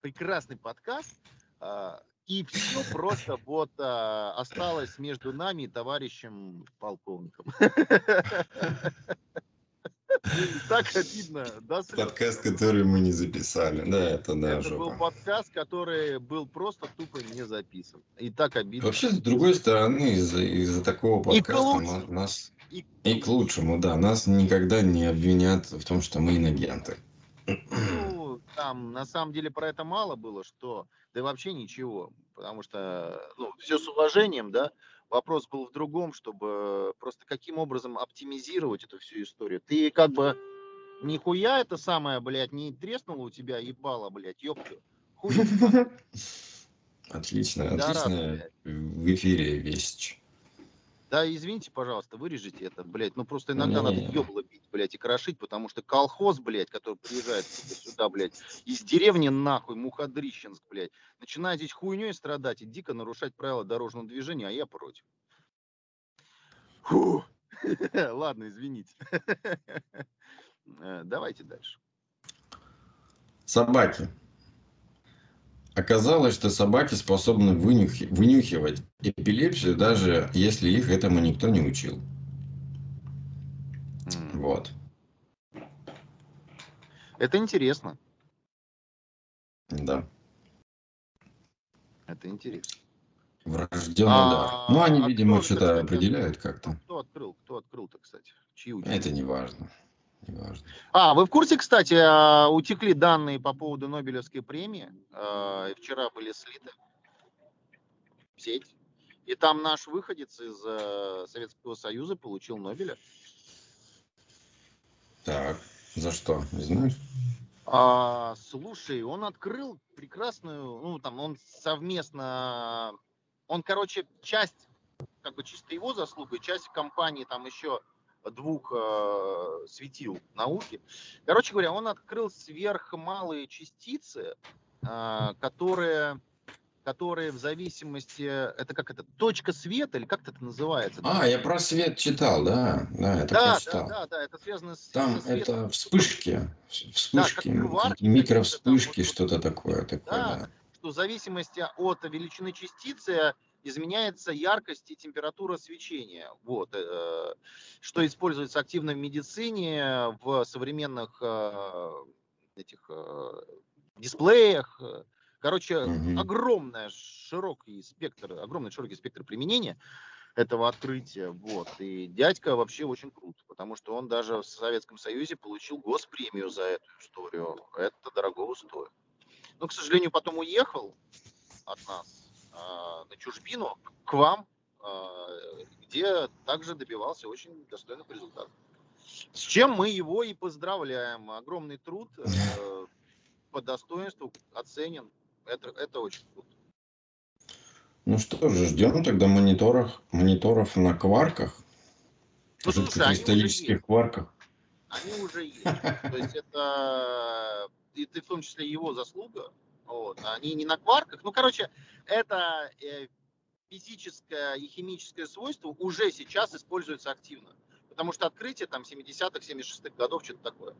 прекрасный подкаст, а, и все просто вот а, осталось между нами и товарищем полковником. Так обидно, да? Подкаст, который мы не записали. Да, это да, Это был жопа. подкаст, который был просто тупо не записан. И так обидно. Вообще, с другой стороны, из-за из такого И подкаста ма- нас И- и к лучшему, да, нас никогда не обвинят в том, что мы инагенты. Ну, там на самом деле про это мало было, что да и вообще ничего, потому что, ну, все с уважением, да, вопрос был в другом, чтобы просто каким образом оптимизировать эту всю историю. Ты как бы нихуя это самое, блядь, не треснуло у тебя ебало, блядь. Хуй ебаный. Отлично, отлично в эфире вещь. Да, извините, пожалуйста, вырежите это, блядь. Ну просто иногда надо Не. ёбло бить, блядь, и крошить, потому что колхоз, блядь, который приезжает сюда, блядь, из деревни нахуй, Мухадрищенск, блядь, начинает здесь хуйней страдать и дико нарушать правила дорожного движения, а я против. Фу. Ладно, извините. Э, Давайте дальше. Собаки. Оказалось, что собаки способны вынюхи- вынюхивать эпилепсию, даже если их этому никто не учил. М. Вот. Это интересно. Да. Это интересно. Врожденный а, дар. Ну, они, а видимо, что-то определяют как-то. Кто открыл? Кто открыл-то, кстати? Чьи Это не важно. А, вы в курсе, кстати, а, утекли данные по поводу Нобелевской премии? А, вчера были слиты в сеть. И там наш выходец из э, Советского Союза получил Нобеля. Так, за что, не знаешь? А, слушай, он открыл прекрасную, ну там он совместно, он, короче, часть, как бы чисто его заслуга, часть компании там еще двух э, светил науки. Короче говоря, он открыл сверхмалые частицы, э, которые которые в зависимости, это как это, точка света или как это называется? А, я про свет читал, да, да, это да, читал. Да, да, да, это связано с Там это вспышки, вспышки, да, микровспышки, что-то такое, такое, да, да. Что в зависимости от величины частицы изменяется яркость и температура свечения. Вот, э, что используется активно в медицине, в современных э, этих э, дисплеях. Короче, угу. огромный широкий спектр, огромный широкий спектр применения этого открытия. Вот. И дядька вообще очень крут, потому что он даже в Советском Союзе получил госпремию за эту историю. Это дорого стоит. Но, к сожалению, потом уехал от нас на чужбину к вам, а, где также добивался очень достойных результатов. С чем мы его и поздравляем. Огромный труд э, по достоинству оценен. Это, это очень круто. Ну что же, ждем тогда мониторов, мониторов на кварках. Ну, жидкокристаллических кварках. Они уже есть. То есть это и в том числе его заслуга, вот. Они не на кварках. Ну, короче, это э, физическое и химическое свойство уже сейчас используется активно. Потому что открытие там 70-х, 76-х годов, что-то такое.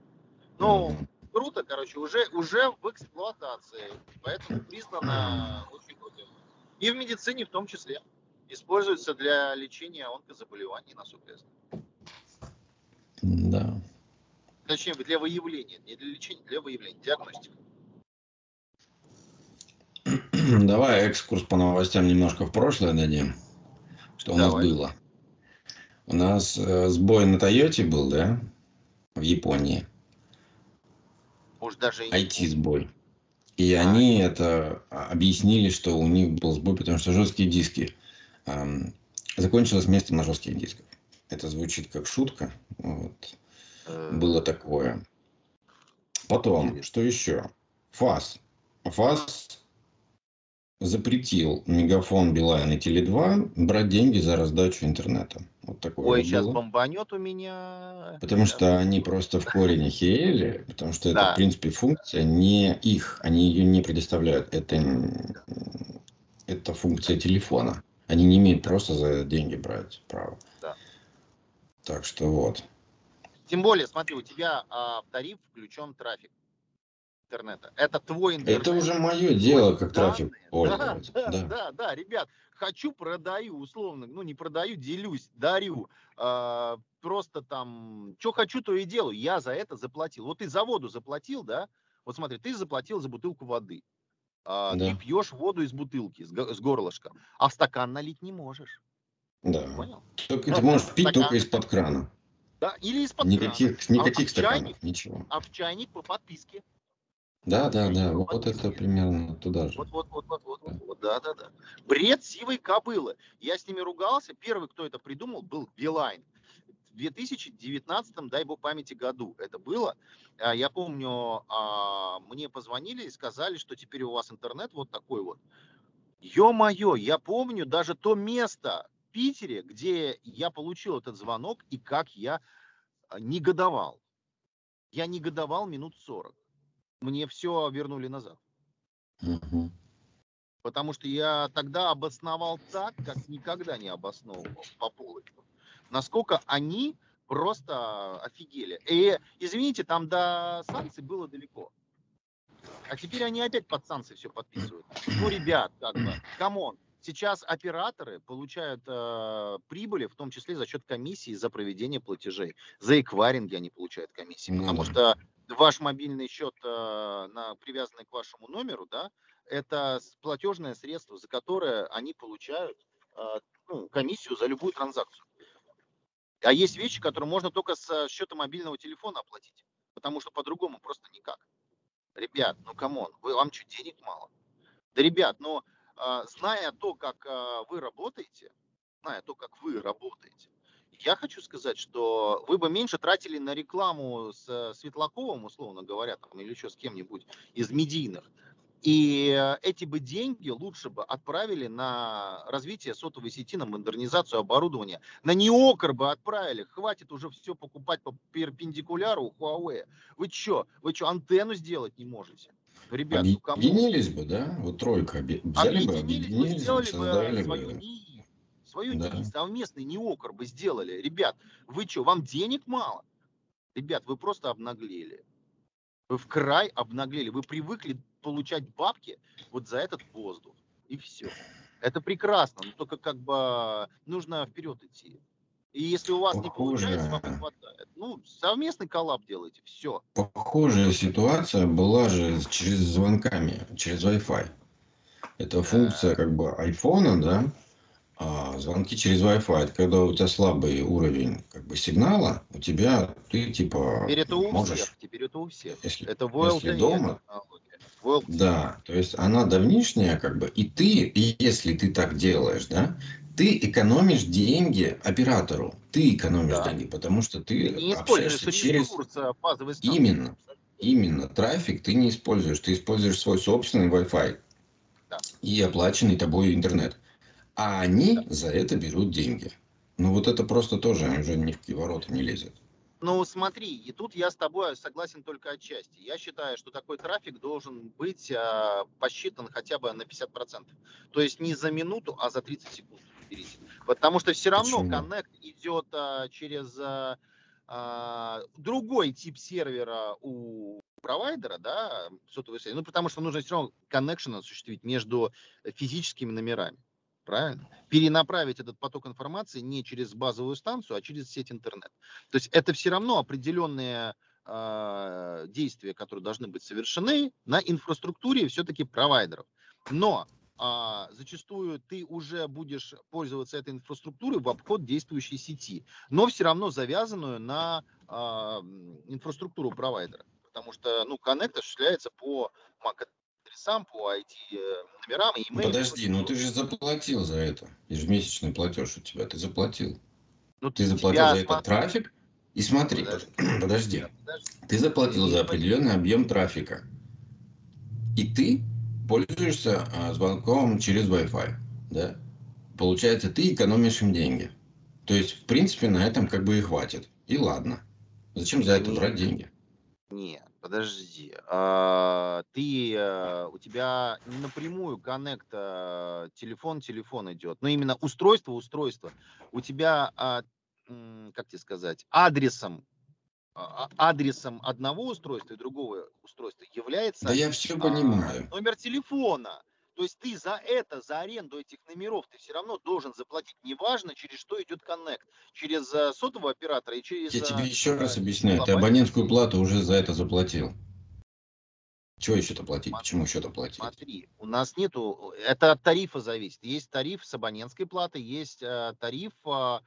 Ну, круто, короче, уже, уже в эксплуатации. Поэтому признано очень круто. И в медицине в том числе. Используется для лечения онкозаболеваний, насколько я знаю. Да. Точнее, для выявления, не для лечения, для выявления, диагностика. Давай экскурс по новостям немножко в прошлое дадим. Что у нас было? У нас э, сбой на Тойоте был, да? В Японии. Может, даже IT-сбой. И а. они это объяснили, что у них был сбой, потому что жесткие диски. Эм, закончилось место на жестких дисках. Это звучит как шутка. Вот. Э. Было такое. Потом, что еще? ФАС. ФАС запретил Мегафон, Билайн и Теле2 брать деньги за раздачу интернета. Вот такое Ой, вот сейчас было. бомбанет у меня. Потому что они просто в корень охерели, потому что это, в принципе, функция не их, они ее не предоставляют. Это, это функция телефона. Они не имеют просто за деньги брать право. Да. Так что вот. Тем более, смотри, у тебя а, в тариф включен трафик интернета. Это твой интернет. Это уже мое дело, как трафик да, да, да, да, да, ребят, хочу, продаю, условно, ну не продаю, делюсь, дарю. Э, просто там, что хочу, то и делаю. Я за это заплатил. Вот ты за воду заплатил, да? Вот смотри, ты заплатил за бутылку воды. Э, да. Ты пьешь воду из бутылки, с, с горлышка, а в стакан налить не можешь. Да. Понял? Только ты можешь пить стакан. только из-под крана. Да, или из-под никаких, крана. Никаких а стаканов, чайник, ничего. А в чайник по подписке. Да, да, да, вот это примерно туда же. Вот, вот, вот, вот, вот, вот, да, да, да. Бред сивой кобылы. Я с ними ругался. Первый, кто это придумал, был Билайн. В 2019, дай бог памяти, году это было. А, я помню, а, мне позвонили и сказали, что теперь у вас интернет вот такой вот. Ё-моё, я помню даже то место в Питере, где я получил этот звонок и как я а, негодовал. Я негодовал минут 40 мне все вернули назад. Угу. Потому что я тогда обосновал так, как никогда не обосновывал по полочкам. Насколько они просто офигели. И, извините, там до санкций было далеко. А теперь они опять под санкции все подписывают. Ну, ребят, как бы, come on. Сейчас операторы получают э, прибыли, в том числе за счет комиссии за проведение платежей. За эквайринги они получают комиссии. Потому что ваш мобильный счет, э, на, привязанный к вашему номеру, да, это платежное средство, за которое они получают э, ну, комиссию за любую транзакцию. А есть вещи, которые можно только с счета мобильного телефона оплатить, потому что по-другому просто никак. Ребят, ну come on, вам что, денег мало? Да, ребят, но э, зная то, как вы работаете, зная то, как вы работаете, я хочу сказать, что вы бы меньше тратили на рекламу с Светлаковым, условно говоря, там, или еще с кем-нибудь из медийных. И э, эти бы деньги лучше бы отправили на развитие сотовой сети, на модернизацию оборудования. На неокр бы отправили. Хватит уже все покупать по перпендикуляру у Huawei. Вы что, вы что, антенну сделать не можете? Ребят, ну объединились бы, да? Вот тройка взяли бы, объединились бы, сделали бы свою НИИ, свою да. НИИ, совместный неокр бы сделали. Ребят, вы что, вам денег мало? Ребят, вы просто обнаглели. Вы в край обнаглели. Вы привыкли получать бабки вот за этот воздух. И все. Это прекрасно, но только как бы нужно вперед идти. И если у вас Похоже. не получается, вам не хватает. Ну, совместный коллаб делайте, все. Похожая ситуация была же через звонками, через Wi-Fi. Это функция как бы айфона, да, а звонки через Wi-Fi, это когда у тебя слабый уровень как бы сигнала, у тебя ты типа Теперь это у можешь, всех. Теперь это у всех. Если, это если дома, да, то есть она давнишняя как бы, и ты, и если ты так делаешь, да, ты экономишь деньги оператору, ты экономишь да. деньги, потому что ты, ты не общаешься через именно, именно трафик ты не используешь, ты используешь свой собственный Wi-Fi да. и оплаченный тобой интернет а они за это берут деньги. Ну вот это просто тоже уже ни в какие ворота не лезет. Ну смотри, и тут я с тобой согласен только отчасти. Я считаю, что такой трафик должен быть э, посчитан хотя бы на 50%. То есть не за минуту, а за 30 секунд. Потому что все равно Почему? коннект идет а, через а, другой тип сервера у провайдера, да, сотовой связи. Ну, потому что нужно все равно connection осуществить между физическими номерами правильно? Перенаправить этот поток информации не через базовую станцию, а через сеть интернет. То есть это все равно определенные э, действия, которые должны быть совершены на инфраструктуре все-таки провайдеров. Но а, зачастую ты уже будешь пользоваться этой инфраструктурой в обход действующей сети, но все равно завязанную на а, инфраструктуру провайдера. Потому что ну, коннект осуществляется по MAC адресам, по IP-номерам и email. Подожди, ну ты же заплатил за это. Ежемесячный платеж у тебя, ты заплатил. Ну, ты заплатил за этот трафик. И смотри, подожди, подожди. подожди. ты заплатил за определенный объем трафика. И ты пользуешься а, звонком через Wi-Fi. Да? Получается, ты экономишь им деньги. То есть, в принципе, на этом как бы и хватит. И ладно. Зачем за это брать деньги? Нет, подожди. А, ты, э, у тебя не напрямую коннект а, телефон-телефон идет, но именно устройство-устройство. У тебя, а, как тебе сказать, адресом адресом одного устройства и другого устройства является Да я все понимаю. номер телефона. То есть ты за это, за аренду этих номеров, ты все равно должен заплатить, неважно, через что идет коннект, через uh, сотового оператора и через... Я тебе еще раз объясняю, ты абонентскую плату уже за это заплатил. Чего еще-то платить? Смотри, Почему еще-то платить? Смотри, у нас нету, это от тарифа зависит. Есть тариф с абонентской платой, есть uh, тариф, uh,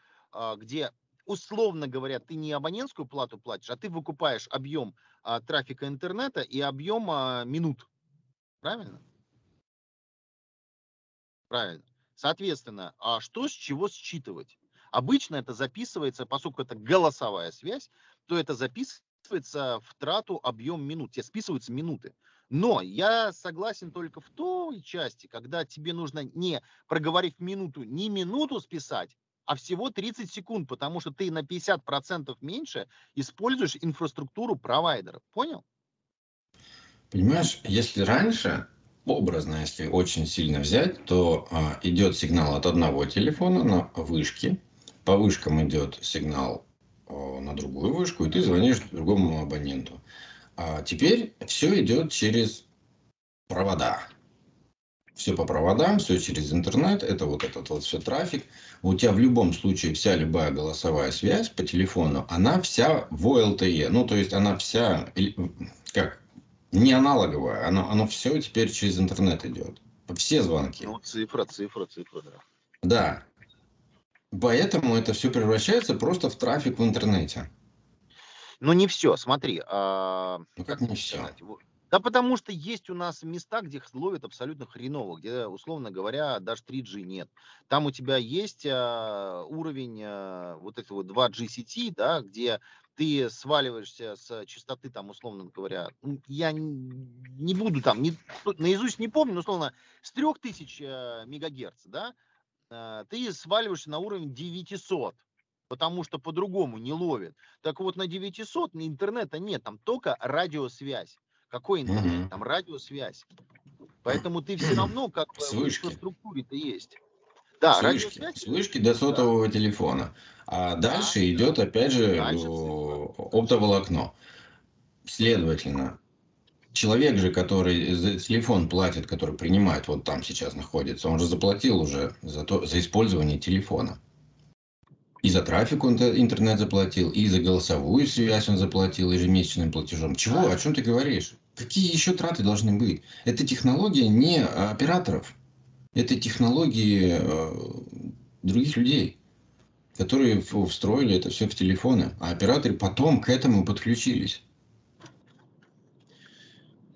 где условно говоря, ты не абонентскую плату платишь, а ты выкупаешь объем а, трафика интернета и объем минут. Правильно? Правильно. Соответственно, а что с чего считывать? Обычно это записывается, поскольку это голосовая связь, то это записывается в трату объем минут. Тебе списываются минуты. Но я согласен только в той части, когда тебе нужно не проговорив минуту, не минуту списать, а всего 30 секунд, потому что ты на 50% меньше используешь инфраструктуру провайдеров. Понял? Понимаешь, если раньше образно, если очень сильно взять, то а, идет сигнал от одного телефона на вышке, по вышкам идет сигнал а, на другую вышку, и ты звонишь другому абоненту. А теперь все идет через провода. все по проводам, все через интернет, это вот этот вот все трафик. У тебя в любом случае вся любая голосовая связь по телефону, она вся в OLTE, ну то есть она вся, как, не аналоговая, оно, оно все теперь через интернет идет. Все звонки. Ну, цифра, цифра, цифра, да. Да. Поэтому это все превращается просто в трафик в интернете. Ну, не все, смотри. А, ну, как, как не все? Да потому что есть у нас места, где ловят абсолютно хреново, где, условно говоря, даже 3G нет. Там у тебя есть а, уровень а, вот этого вот 2G сети, да, где ты сваливаешься с частоты, там, условно говоря, я не буду там, не, наизусть не помню, но, условно, с 3000 а, мегагерц, да, а, ты сваливаешься на уровень 900 потому что по-другому не ловит. Так вот на 900 интернета нет, там только радиосвязь. Какой интернет? Там радиосвязь. Поэтому ты все равно как бы в инфраструктуре-то есть. Да, вышки, радиосвязь. вышки до сотового да. телефона. А да, дальше да. идет, опять же, дальше оптоволокно. Следовательно, человек же, который за телефон платит, который принимает, вот там сейчас находится, он же заплатил уже за, то, за использование телефона. И за трафик он интернет заплатил, и за голосовую связь он заплатил ежемесячным платежом. Чего? О чем ты говоришь? Какие еще траты должны быть? Это технология не операторов. Это технологии э, других людей, которые встроили это все в телефоны. А операторы потом к этому подключились.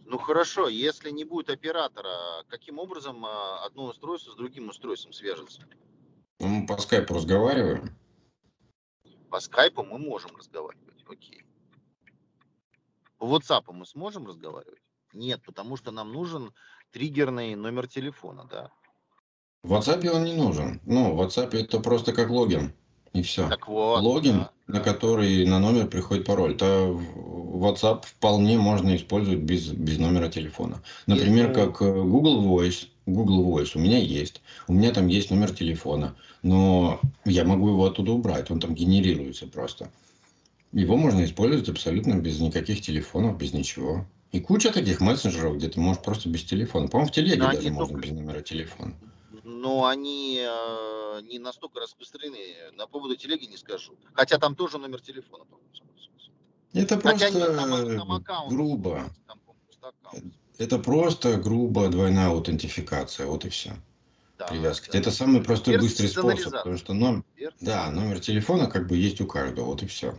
Ну хорошо, если не будет оператора, каким образом э, одно устройство с другим устройством свяжется? Ну, мы по скайпу разговариваем. По скайпу мы можем разговаривать, окей. По WhatsApp мы сможем разговаривать? Нет, потому что нам нужен триггерный номер телефона, да. В WhatsApp он не нужен. Ну, в WhatsApp это просто как логин. И все. Так вот, логин, да, на который на номер приходит пароль. То WhatsApp вполне можно использовать без, без номера телефона. Например, Если... как э, Google Voice. Google Voice у меня есть. У меня там есть номер телефона. Но я могу его оттуда убрать. Он там генерируется просто. Его можно использовать абсолютно без никаких телефонов, без ничего. И куча таких мессенджеров, где ты можешь просто без телефона. По-моему, в телеге Но даже можно только... без номера телефона. Но они э, не настолько распространены. На поводу телеги не скажу. Хотя там тоже номер телефона, по-моему. Это просто там, там аккаунт, грубо. Там, это просто грубо двойная аутентификация, вот и все. Да, Привязка. Да. Это самый простой, быстрый способ, потому что номер, да, номер телефона как бы есть у каждого, вот и все.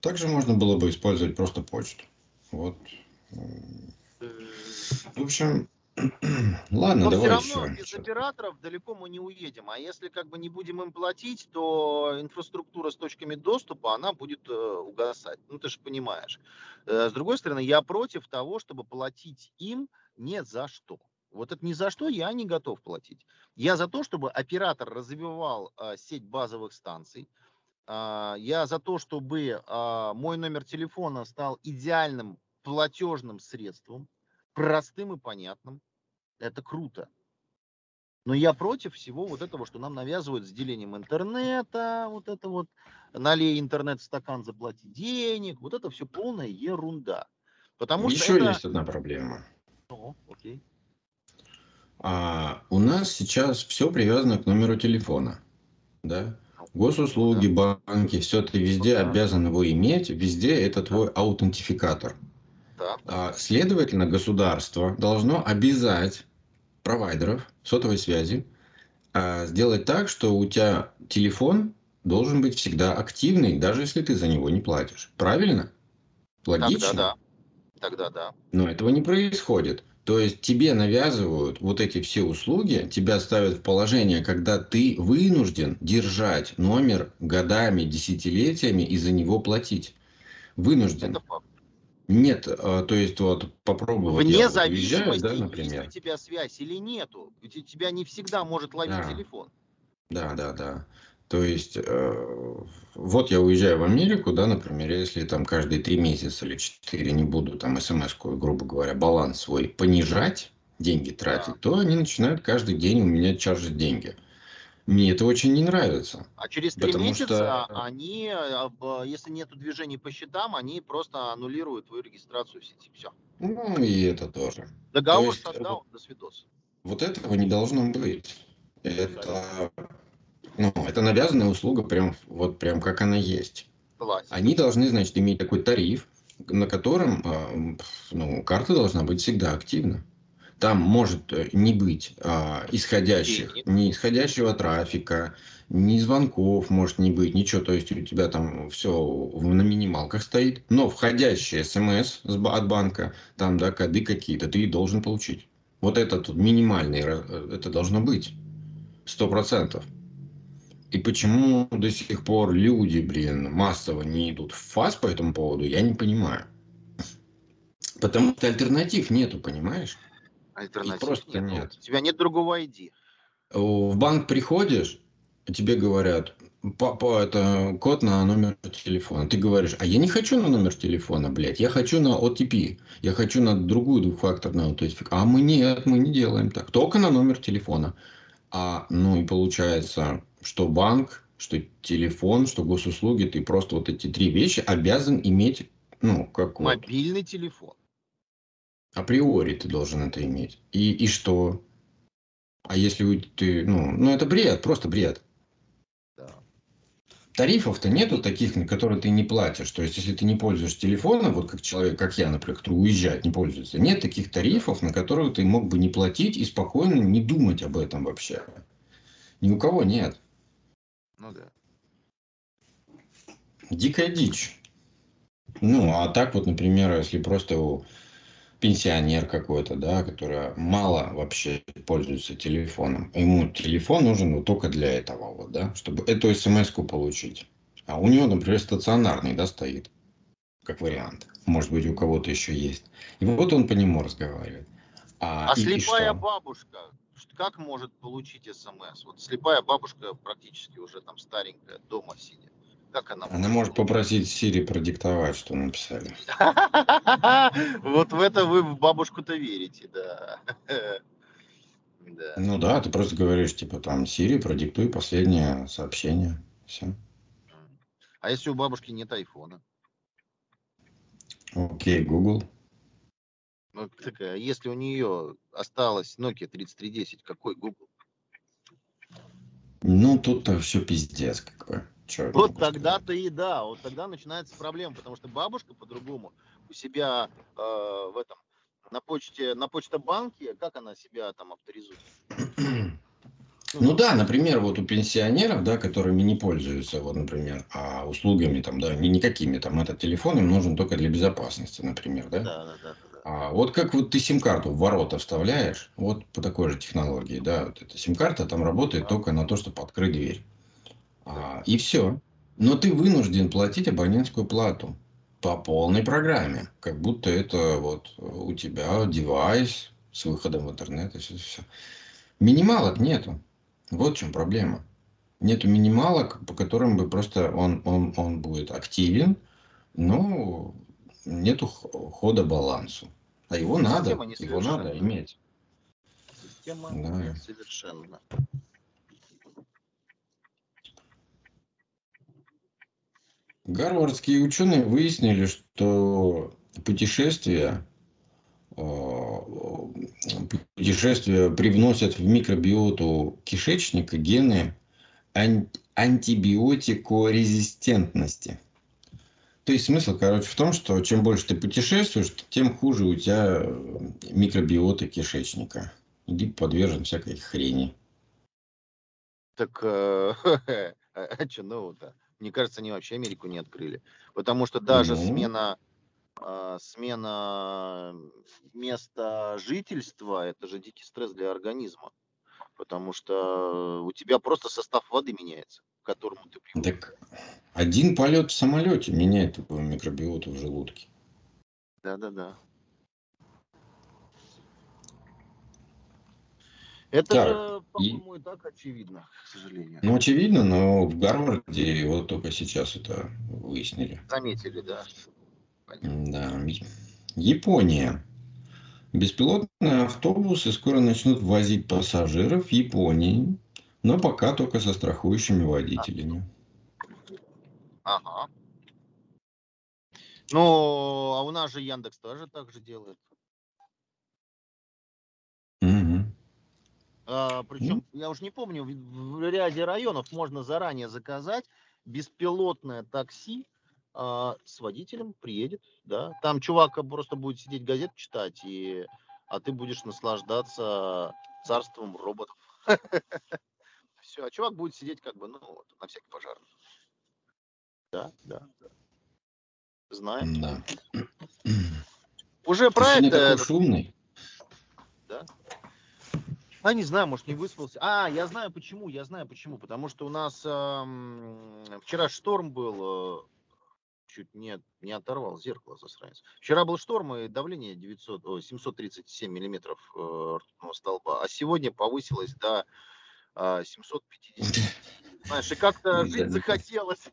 Также можно было бы использовать просто почту. Вот. В общем, ладно, Но давай все равно еще. без операторов далеко мы не уедем. А если как бы не будем им платить, то инфраструктура с точками доступа, она будет э, угасать. Ну, ты же понимаешь. Э, с другой стороны, я против того, чтобы платить им не за что. Вот это ни за что я не готов платить. Я за то, чтобы оператор развивал э, сеть базовых станций, а, я за то, чтобы а, мой номер телефона стал идеальным платежным средством, простым и понятным. Это круто. Но я против всего вот этого, что нам навязывают с делением интернета, вот это вот, налей интернет в стакан, заплати денег, вот это все полная ерунда. Потому Еще что это... есть одна проблема. О, окей. А, у нас сейчас все привязано к номеру телефона, да? Госуслуги, банки, все ты везде обязан его иметь, везде это твой аутентификатор. А, следовательно, государство должно обязать провайдеров сотовой связи а, сделать так, что у тебя телефон должен быть всегда активный, даже если ты за него не платишь. Правильно? Логично? Тогда да. Тогда да. Но этого не происходит. То есть тебе навязывают вот эти все услуги, тебя ставят в положение, когда ты вынужден держать номер годами, десятилетиями и за него платить. Вынужден. Это факт. Нет, а, то есть вот попробовать. Вне зависимости, да, например. есть у тебя связь или нету. У тебя не всегда может ловить да. телефон. Да, да, да. То есть, э, вот я уезжаю в Америку, да, например, если там каждые три месяца или четыре не буду там смс грубо говоря, баланс свой понижать, деньги тратить, да. то они начинают каждый день у меня чаржить деньги. Мне это очень не нравится. А через три месяца что... они, э, если нет движений по счетам, они просто аннулируют твою регистрацию в сети. Все. Ну и это тоже. Договор то есть, создал, до свидос. Вот этого не должно быть. Это, ну, это навязанная услуга, прям, вот прям как она есть. Классика. Они должны, значит, иметь такой тариф, на котором э, ну, карта должна быть всегда активна. Там может э, не быть а, исходящих, ни исходящего трафика, ни звонков может не быть, ничего. То есть у тебя там все на минималках стоит. Но входящий смс с ба- от банка, там, да, коды какие-то, ты должен получить. Вот это тут минимальный, э, это должно быть. Сто процентов. И почему до сих пор люди, блин, массово не идут в ФАС по этому поводу, я не понимаю. Потому что альтернатив нету, понимаешь? Альтернатив просто нету. нет. У тебя нет другого ID. В банк приходишь, тебе говорят, папа, это код на номер телефона. Ты говоришь, а я не хочу на номер телефона, блядь, я хочу на OTP, я хочу на другую двухфакторную аутентификацию. А мы нет, мы не делаем так, только на номер телефона. А, ну и получается, что банк, что телефон, что госуслуги, ты просто вот эти три вещи обязан иметь, ну, как вот, Мобильный телефон. Априори ты должен это иметь. И, и что? А если ты, ну, ну это бред, просто бред. Да. Тарифов-то нету таких, на которые ты не платишь. То есть, если ты не пользуешься телефоном, вот как человек, как я, например, который уезжает, не пользуется, нет таких тарифов, на которые ты мог бы не платить и спокойно не думать об этом вообще. Ни у кого нет. Ну да. Дикая дичь. Ну, а так вот, например, если просто пенсионер какой-то, да, который мало вообще пользуется телефоном, ему телефон нужен вот только для этого вот, да, чтобы эту смс-ку получить. А у него, например, стационарный, да, стоит, как вариант. Может быть, у кого-то еще есть. И вот он по нему разговаривает. А, А и- и слепая что? бабушка, как может получить смс? Вот слепая бабушка практически уже там старенькая, дома сидит. Как она Она может попросить Сири продиктовать, что написали. Вот в это вы в бабушку-то верите, да. Ну да, ты просто говоришь, типа, там, Сири, продиктуй последнее сообщение. Все. А если у бабушки нет айфона? Окей, Google. Ну, такая, если у нее осталась Nokia 3310, какой Google? Ну, тут-то все пиздец, как бы. Я Вот тогда-то и да, вот тогда начинается проблема, потому что бабушка по-другому у себя э, в этом на почте на почта-банке, как она себя там авторизует? Ну да, например, вот у пенсионеров, да, которыми не пользуются, вот, например, а услугами там, да, ни- никакими, там, этот телефон им нужен только для безопасности, например, да? Да, да, да, да. А вот как вот ты сим-карту в ворота вставляешь, вот по такой же технологии, да, вот эта сим-карта там работает Да. только на то, чтобы открыть дверь. А, и все. Но ты вынужден платить абонентскую плату по полной программе, как будто это вот у тебя девайс с выходом в интернет и все, все. Минималок нету. Вот в чем проблема. Нету минималок, по которым бы просто он, он, он будет активен, но нету хода балансу. А его надо, Система его надо несовершенна. иметь. Система Да. совершенно. Гарвардские ученые выяснили, что путешествия, э, путешествия привносят в микробиоту кишечника гены ан- антибиотикорезистентности. То есть смысл, короче, в том, что чем больше ты путешествуешь, тем хуже у тебя микробиота кишечника. Иди подвержен всякой хрени. Так э, а что нового-то? Мне кажется, они вообще Америку не открыли. Потому что даже Ну. смена, э, смена места жительства – это же дикий стресс для организма. Потому что у тебя просто состав воды меняется, к которому ты привык. Так один полет в самолете меняет микробиоту в желудке. Да-да-да. Это Так, же, по-моему, и так очевидно, к сожалению. Ну, очевидно, но в Гарварде вот только сейчас это выяснили. Заметили, да. Понятно. Да. Япония. Беспилотные автобусы скоро начнут возить пассажиров в Японии, но пока только со страхующими водителями. Ага. Ну, а у нас же Яндекс тоже так же делает. Мгм. А, причем, я уже не помню, в, ряде районов можно заранее заказать беспилотное такси а, с водителем приедет, да. Там чувак просто будет сидеть газет читать, и, а ты будешь наслаждаться царством роботов. Все, а чувак будет сидеть как бы, ну, вот, на всякий пожарный. Да, да, да. Знаем. Да. Уже проект... такой шумный. Да. А не знаю, может не выспался. А, я знаю почему, я знаю почему. Потому что у нас ам, вчера шторм был, э, чуть не, не оторвал зеркало засранец. Вчера был шторм и давление 900, ой, 737 миллиметров э, ртутного столба, а сегодня повысилось до а, 750. Знаешь, и как-то жить Да. захотелось.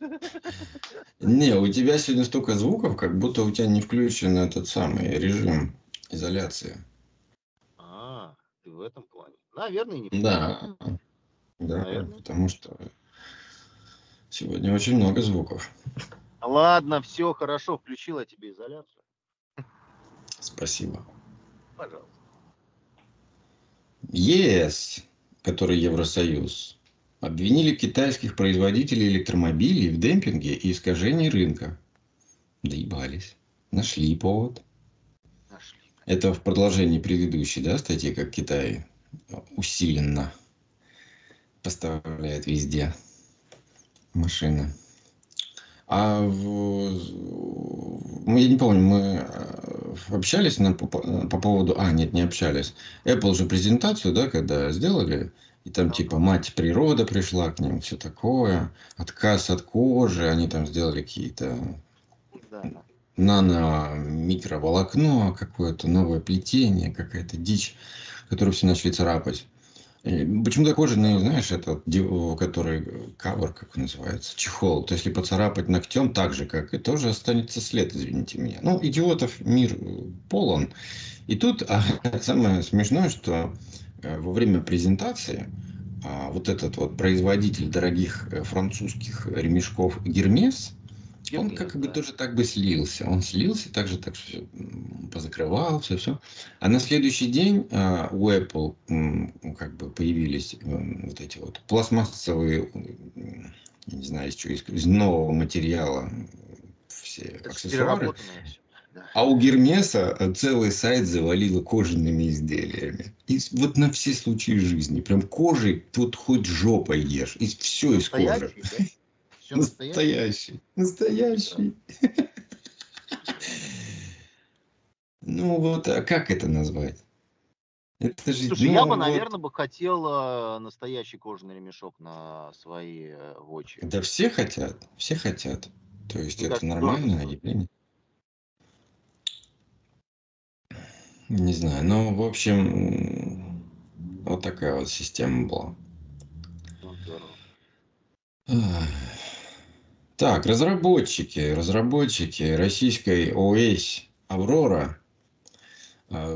Не, у тебя сегодня столько звуков, как будто у тебя не включен этот самый режим изоляции. Ты в этом плане. Наверное, не Да. Да, Наверное. потому что сегодня очень много звуков. Ладно, все хорошо, включила тебе изоляцию. Спасибо. Пожалуйста. ЕС, который Евросоюз, обвинили китайских производителей электромобилей в демпинге и искажении рынка. Доебались. Нашли повод. Это в продолжении предыдущей да, статьи, как Китай усиленно поставляет везде машины. А в- я не помню, мы э, общались на, по, по поводу... А, нет, не общались. Apple же презентацию, да, когда сделали, и там типа мать природа пришла к ним, все такое, отказ от кожи, они там сделали какие-то. Нано-микроволокно, какое-то новое плетение, какая-то дичь, которую все начали царапать. Почему-то кожаный, знаешь, этот, который кавер, как он называется, чехол. То есть, если поцарапать ногтем так же, как и тоже останется след, извините меня. Ну, идиотов мир э, полон. И тут а, самое смешное, что э, во время презентации а, вот этот вот производитель дорогих э, французских ремешков Гермес, он как бы да. тоже так бы слился. Он слился, так же так все позакрывал, все, все. А на следующий день а, у Apple м, как бы появились м, вот эти вот пластмассовые, я не знаю, из чего, из, из нового материала все Это аксессуары. А у Гермеса э, целый сайт завалило кожаными изделиями. И вот на все случаи жизни. Прям кожей тут хоть жопой ешь. И все из кожи. Да? Все. Настоящий. Настоящий. Ну вот, а как это назвать? Это же, Слушай, ну, я бы, вот- наверное, бы хотел э, настоящий кожаный ремешок на свои э, вочи. Да все хотят, все хотят. То есть Ну, это нормальное явление. Не знаю, ну, в общем, вот такая вот система была. Ну, здорово. Так, разработчики, разработчики российской ОС Аврора а,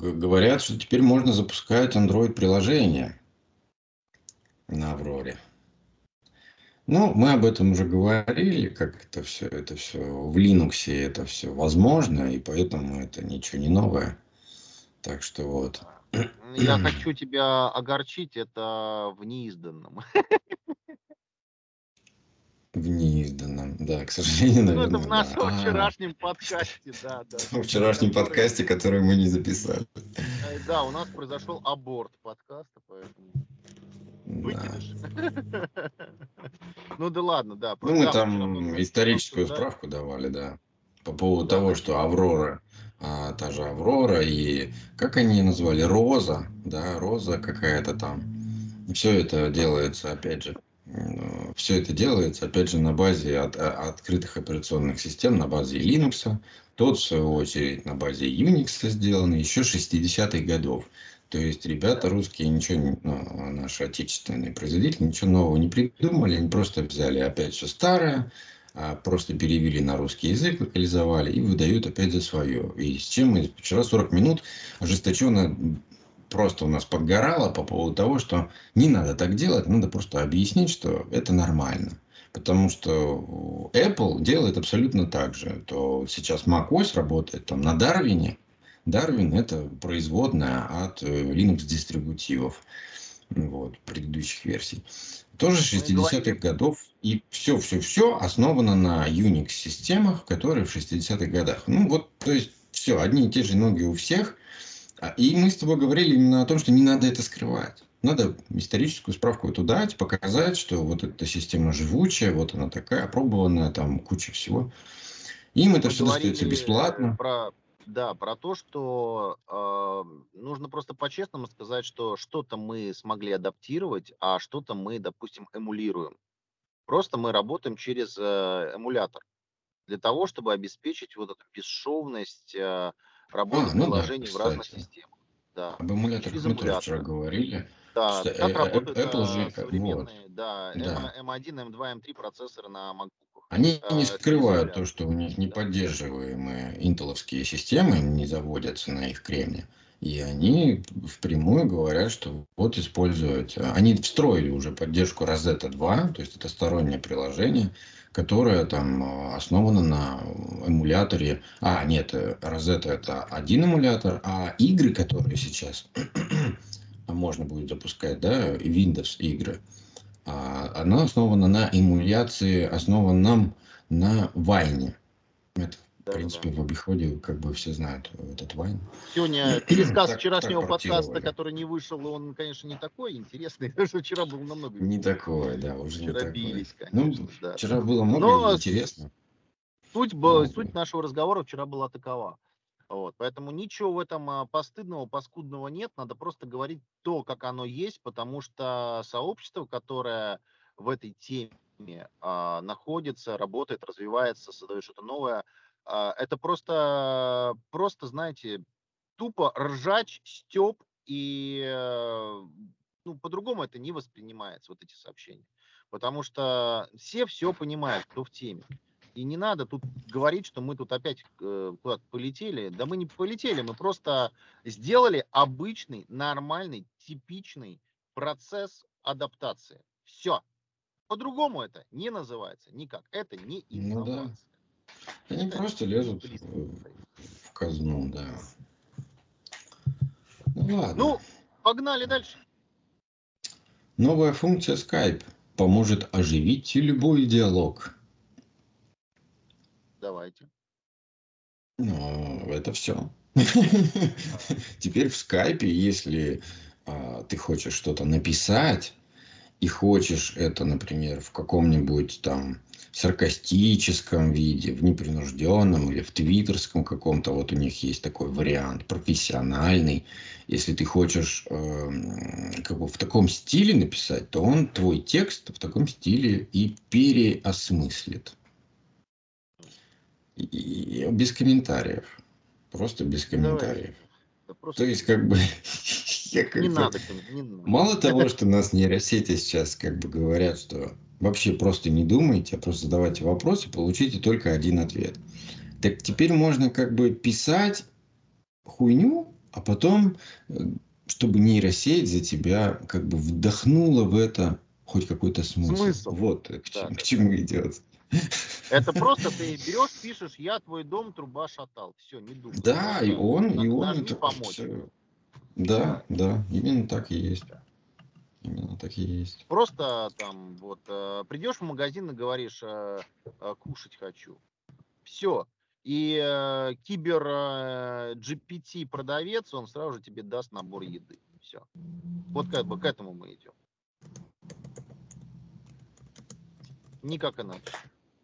говорят, что теперь можно запускать Android-приложение на Авроре. Ну, мы об этом уже говорили, как это все, это все в Linux это все возможно, и поэтому это ничего не новое. Так что вот. Я хочу тебя огорчить, это в неизданном. В неизданном, да, к сожалению, Ну, наверное. это в нашем да. А, вчерашнем подкасте, да, да. В вчерашнем Который- подкасте, который мы не записали. Э, Да, у нас произошел аборт подкаста, поэтому Да. выкидыш. Ну да ладно, да. Ну, мы да, там историческую справку давали, да. По поводу Да, того, да. что Аврора, а, та же Аврора и, как они ее назвали, Роза, да, Роза какая-то там. Все это делается, опять же, все это делается, опять же, на базе от- а- открытых операционных систем, на базе Linux. Тот, в свою очередь, на базе Unix сделано еще 60-х годов. То есть ребята русские ничего, ну, наши отечественные производители ничего нового не придумали, они просто взяли опять все старое, а, просто перевели на русский язык, локализовали и выдают опять за свое. И с чем мы вчера 40 минут ожесточенно просто у нас подгорало по поводу того, что не надо так делать, надо просто объяснить, что это нормально. Потому что Apple делает абсолютно так же. То сейчас macOS работает там на Дарвине, Darwin это производная от э, Linux дистрибутивов вот, предыдущих версий. Тоже 60-х годов. И все, все, все основано на Unix системах, которые в 60-х годах. Ну вот, то есть все, одни и те же ноги у всех. А, и мы с тобой говорили именно о том, что не надо это скрывать. Надо историческую справку эту дать, показать, что вот эта система живучая, вот она такая, опробованная, там куча всего. Им это все достается бесплатно. Про, да, про то, что э, нужно просто по-честному сказать, что что-то мы смогли адаптировать, а что-то мы, допустим, эмулируем. Просто мы работаем через э, эмулятор для того, чтобы обеспечить вот эту бесшовность э, работы а, ну приложений да, в разных системах. Да. Об эмуляторах мы тоже вчера говорили. Да, что, как э, работают Apple же, современные, вот, да, да. M1, M2, M3 процессоры на MacBook. Они не скрывают то, что у них неподдерживаемые интеловские системы не заводятся на их кремне. И они впрямую говорят, что вот используют... Они встроили уже поддержку Rosetta 2, то есть это стороннее приложение, которое там основано на эмуляторе... А, нет, Rosetta это один эмулятор, а игры, которые сейчас можно будет запускать, да, Windows игры, а, она основана на эмуляции, основанном на Вайне. Это, да, в принципе, да. в обиходе как бы все знают этот Вайн. Сегодня пересказ вчерашнего подкаста, который не вышел, он, конечно, не такой интересный, потому что вчера был намного... Не такой, да, уже вчера не бились, такой. Ну, конечно, ну, да. Вчера было много Но интересно. Суть, Но... суть нашего разговора вчера была такова. Вот, поэтому ничего в этом а, постыдного, паскудного нет. Надо просто говорить то, как оно есть, потому что сообщество, которое в этой теме а, находится, работает, развивается, создает что-то новое, это просто, просто, знаете, тупо ржач, степ, и э, ну, по-другому это не воспринимается, вот эти сообщения. Потому что все все понимают, кто в теме. И не надо тут говорить, что мы тут опять э, куда-то полетели. Да мы не полетели, мы просто сделали обычный, нормальный, типичный процесс адаптации. Все. По-другому это не называется никак. Это не инновация. Ну, да. Они просто лезут в казну, да. Ну ладно. Ну, погнали дальше. Новая функция Skype поможет оживить любой диалог. Давайте. Ну, это все. Теперь в скайпе, если а, ты хочешь что-то написать, и хочешь это, например, в каком-нибудь там саркастическом виде, в непринужденном или в твиттерском каком-то, вот у них есть такой вариант, профессиональный. Если ты хочешь э, как бы в таком стиле написать, то он твой текст в таком стиле и переосмыслит. И без комментариев. Просто без комментариев. Просто... То есть, как бы, я как не, бы... Надо, не надо. Мало того, что нас нейросети сейчас как бы говорят, что вообще просто не думайте, а просто задавайте вопросы, получите только один ответ. Так теперь можно как бы писать хуйню, а потом, э, чтобы нейросеть за тебя как бы вдохнула в это хоть какой-то смысл. Смысл. Вот к, да, к чему идет. Это просто ты берешь, пишешь, я твой дом, труба шатал. Все, не думай. Да, и он, и он это помочь. Все. Да, да, именно так и есть. Именно так и есть. Просто там вот э, придешь в магазин и говоришь, э, э, кушать хочу. Все. И кибер GPT продавец, он сразу же тебе даст набор еды. Все. Вот как бы к этому мы идем. Никак иначе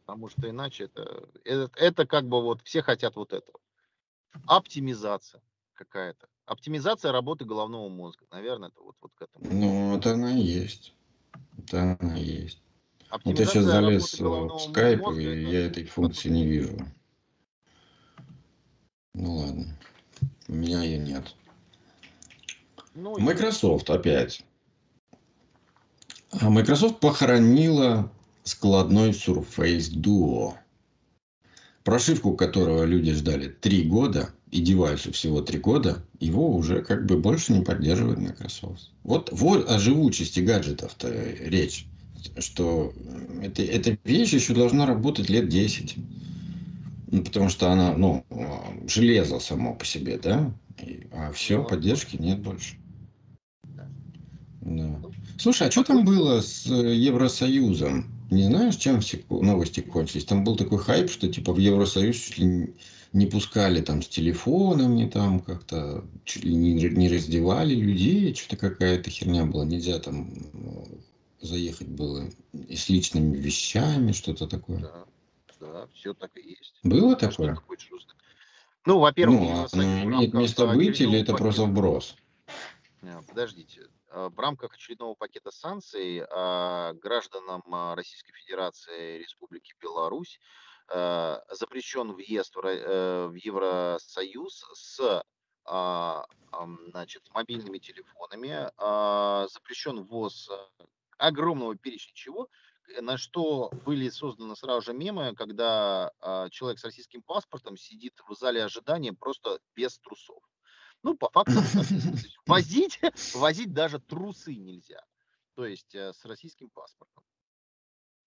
потому что иначе это, это, это как бы вот все хотят вот этого. Оптимизация какая-то. Оптимизация работы головного мозга. Наверное, это вот, вот к этому. Ну, это она и есть. Это она и есть. Вот я сейчас залез в скайп, мозга, и это... я этой функции не вижу. Ну ладно. У меня ее нет. Ну, Microsoft опять. А Microsoft похоронила складной Surface Duo, прошивку которого люди ждали три года, и девайсу всего три года, его уже как бы больше не поддерживает Microsoft. Вот, вот о живучести гаджетов-то речь, что это, эта вещь еще должна работать лет 10. Ну, потому что она, ну, железо само по себе, да? И, а все, поддержки нет больше. да. Слушай, а что там было с э, Евросоюзом? Не знаешь, чем все новости кончились? Там был такой хайп, что типа в Евросоюз чуть ли не пускали там с телефонами, там как-то чуть ли не, не раздевали людей, что-то какая-то херня была. Нельзя там э, заехать было и с личными вещами, что-то такое. Да, да, все так и есть. Было А что такое? хочешь узнать? Ну, во-первых, Ну, а имеет рамках место быть или это просто вброс? Э, Подождите. А, В рамках очередного пакета санкций а, гражданам а, Российской Федерации и Республики Беларусь а, запрещен въезд в э, Евросоюз с а, значит, мобильными телефонами, запрещен ввоз огромного перечня чего, э, на что были созданы сразу же мемы, когда человек с российским паспортом сидит в зале ожидания просто без трусов. Ну, по факту возить, возить даже трусы нельзя. То есть э, с российским паспортом.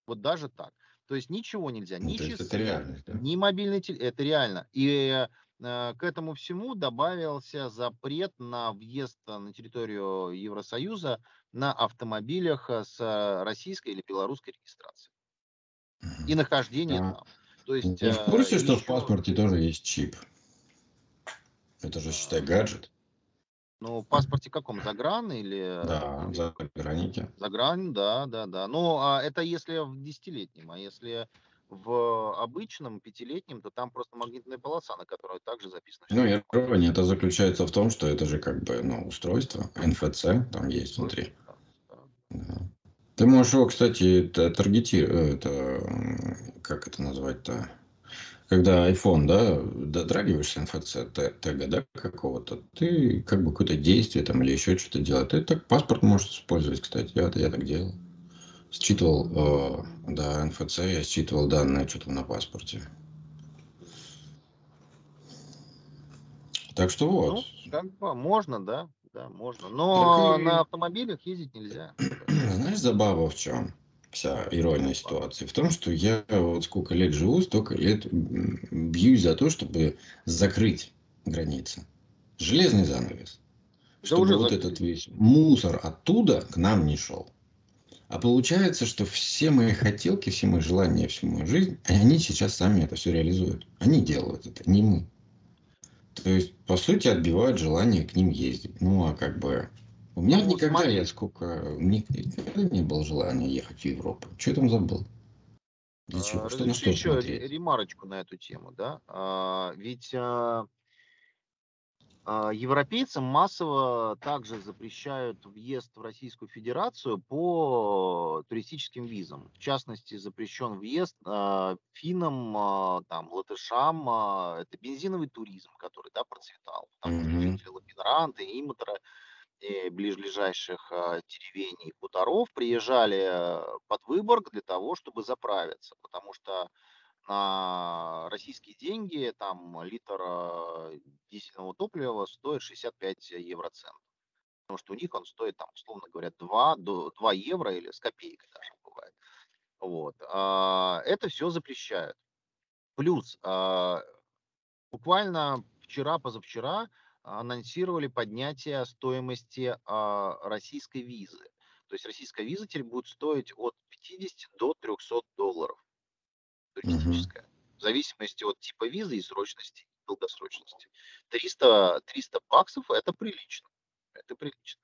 Вот даже так. То есть ничего нельзя, Ну, ни то есть это часы, реальность, да? ни мобильный телефон. Это реально. И э, к этому всему добавился запрет на въезд э, на территорию Евросоюза на автомобилях э, с э, российской или белорусской регистрацией. И нахождение А там. То есть ты в э, курсе, что в еще, паспорте тоже есть чип? Это же, считай, э, гаджет. ну, в паспорте каком? Загран или, Да, или за граните. За грань, да, да, да. Ну, а это если в десятилетнем, а если в обычном пятилетнем, то там просто магнитная полоса, на которой также записано Ну, это. ирония это заключается в том, что это же как бы, ну, устройство, НФЦ там есть внутри. Да. Ты можешь его, кстати, это, таргетировать, это, м, как это назвать-то, когда iPhone, да, дотрагиваешься НФЦ тега, да, какого-то, ты как бы какое-то действие там или еще что-то делать. Ты так паспорт можешь использовать, кстати, я, я так делал. Считывал, э, да, НФЦ, я считывал данные, что там на паспорте. Так что Ну, вот. как бы можно, да, да, можно. Так Но и на автомобилях ездить нельзя. Знаешь, забава в чем? Вся ирония ситуации. В том, что я вот сколько лет живу, столько лет бьюсь за то, чтобы закрыть границы. Железный занавес. Да Чтобы уже вот этот весь мусор оттуда к нам не шел. А получается, что все мои хотелки, все мои желания, всю мою жизнь, они сейчас сами это все реализуют. Они делают это, не мы. То есть, по сути, отбивают желание к ним ездить. Ну, а как бы... У меня Ну, никогда, смотри. я сколько... Никогда не было желания ехать в Европу. Что я там забыл? Для чего? А, Что на что еще ре- смотреть? ремарочку на эту тему, да. А, Ведь а, а, Европейцам массово также запрещают въезд в Российскую Федерацию по туристическим визам. В частности, запрещен въезд а, финнам, а, там, латышам. а, Это бензиновый туризм, который да, процветал. Что Мгм. жители Лапинранта, Иматора ближайших а, деревень и хуторов приезжали под Выборг для того, чтобы заправиться. Потому что на российские деньги там литр а, дизельного топлива стоит 65 евроцентов. Потому что у них он стоит, там, условно говоря, 2, до 2 евро или с копейкой даже бывает. Вот. А, Это все запрещают. Плюс буквально вчера, позавчера анонсировали поднятие стоимости а, российской визы. То есть российская виза теперь будет стоить от 50 до 300 долларов туристическая. В зависимости от типа визы и срочности, и долгосрочности. 300, 300 баксов это прилично. Это прилично.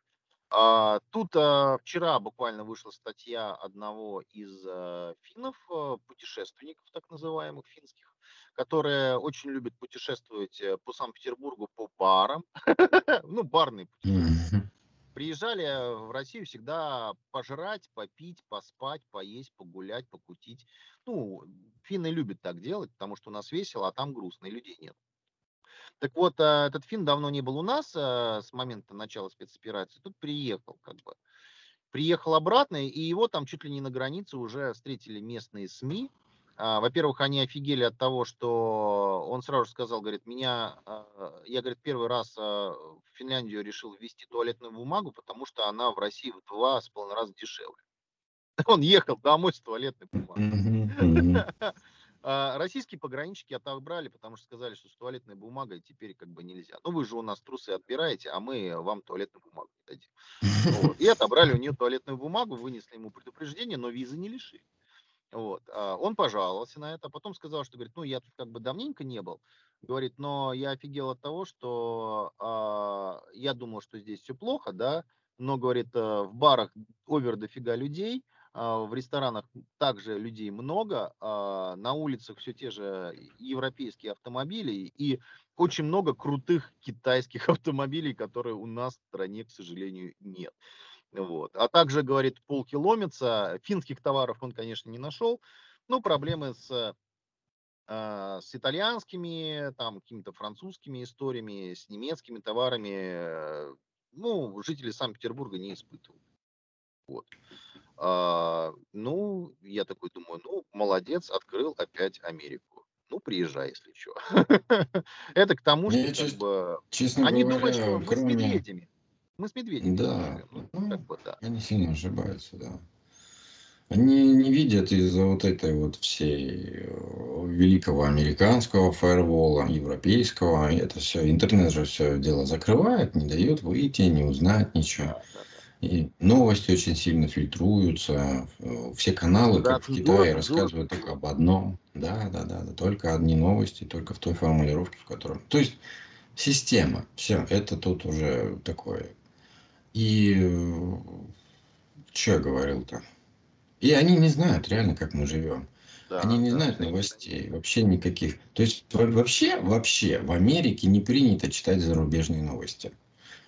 А, тут а, вчера буквально вышла статья одного из а, финнов, а, путешественников так называемых финских, которые очень любят путешествовать э, по Санкт-Петербургу по барам. Ну, барные путешествия. Приезжали э, в Россию всегда пожрать, попить, поспать, поесть, погулять, покутить. Ну, финны любят так делать, потому что у нас весело, а там грустно, и людей нет. Так вот, а, этот фин давно не был у нас с момента начала спецоперации. Тут приехал, как бы. Приехал обратно, и его там чуть ли не на границе уже встретили местные СМИ. А, Во-первых, они офигели от того, что он сразу же сказал, говорит, меня, а, я, говорит, первый раз а, в Финляндию решил ввести туалетную бумагу, потому что она в России в два с половиной раза дешевле. Он ехал домой с туалетной бумагой. Российские пограничники отобрали, потому что сказали, что с туалетной бумагой теперь как бы нельзя. Ну, вы же у нас трусы отбираете, а мы вам туалетную бумагу не дадим. Вот. И отобрали у нее туалетную бумагу, вынесли ему предупреждение, но визы не лишили. Вот. А он пожаловался на это, а потом сказал, что говорит, ну, я тут как бы давненько не был. Говорит, но я офигел от того, что а, я думал, что здесь все плохо, да, но, говорит, э, в барах овер дофига людей, а, в ресторанах также людей много, а, на улицах все те же европейские автомобили и очень много крутых китайских автомобилей, которые у нас в стране, к сожалению, нет. Вот. А также, говорит, полкилометра финских товаров он, конечно, не нашел, но проблемы с, а, с итальянскими, там, какими-то французскими историями, с немецкими товарами, э, ну, жители Санкт-Петербурга не испытывают. Вот. А, ну, я такой думаю, ну, молодец, открыл опять Америку. Ну, приезжай, если что. Это к тому, что как бы... Честно Они говоря, думают, что мы с кроме... Мы с медведями. Да, Ну, ну, как бы да. они сильно ошибаются, да. Они не видят из-за вот этой вот всей э, великого американского фаервола, европейского, и это все, интернет же все дело закрывает, не дает выйти, не узнать ничего. И новости очень сильно фильтруются. э, Все каналы, Да, как в Китае, рассказывают только об одном. Да, да, да, да, только одни новости, только в той формулировке, в котором. То есть система. Все, это тут уже такое. И что я говорил-то? И они не знают реально, как мы живем. Да, Они не да, знают новостей, вообще никаких. То есть во- вообще, вообще в Америке не принято читать зарубежные новости.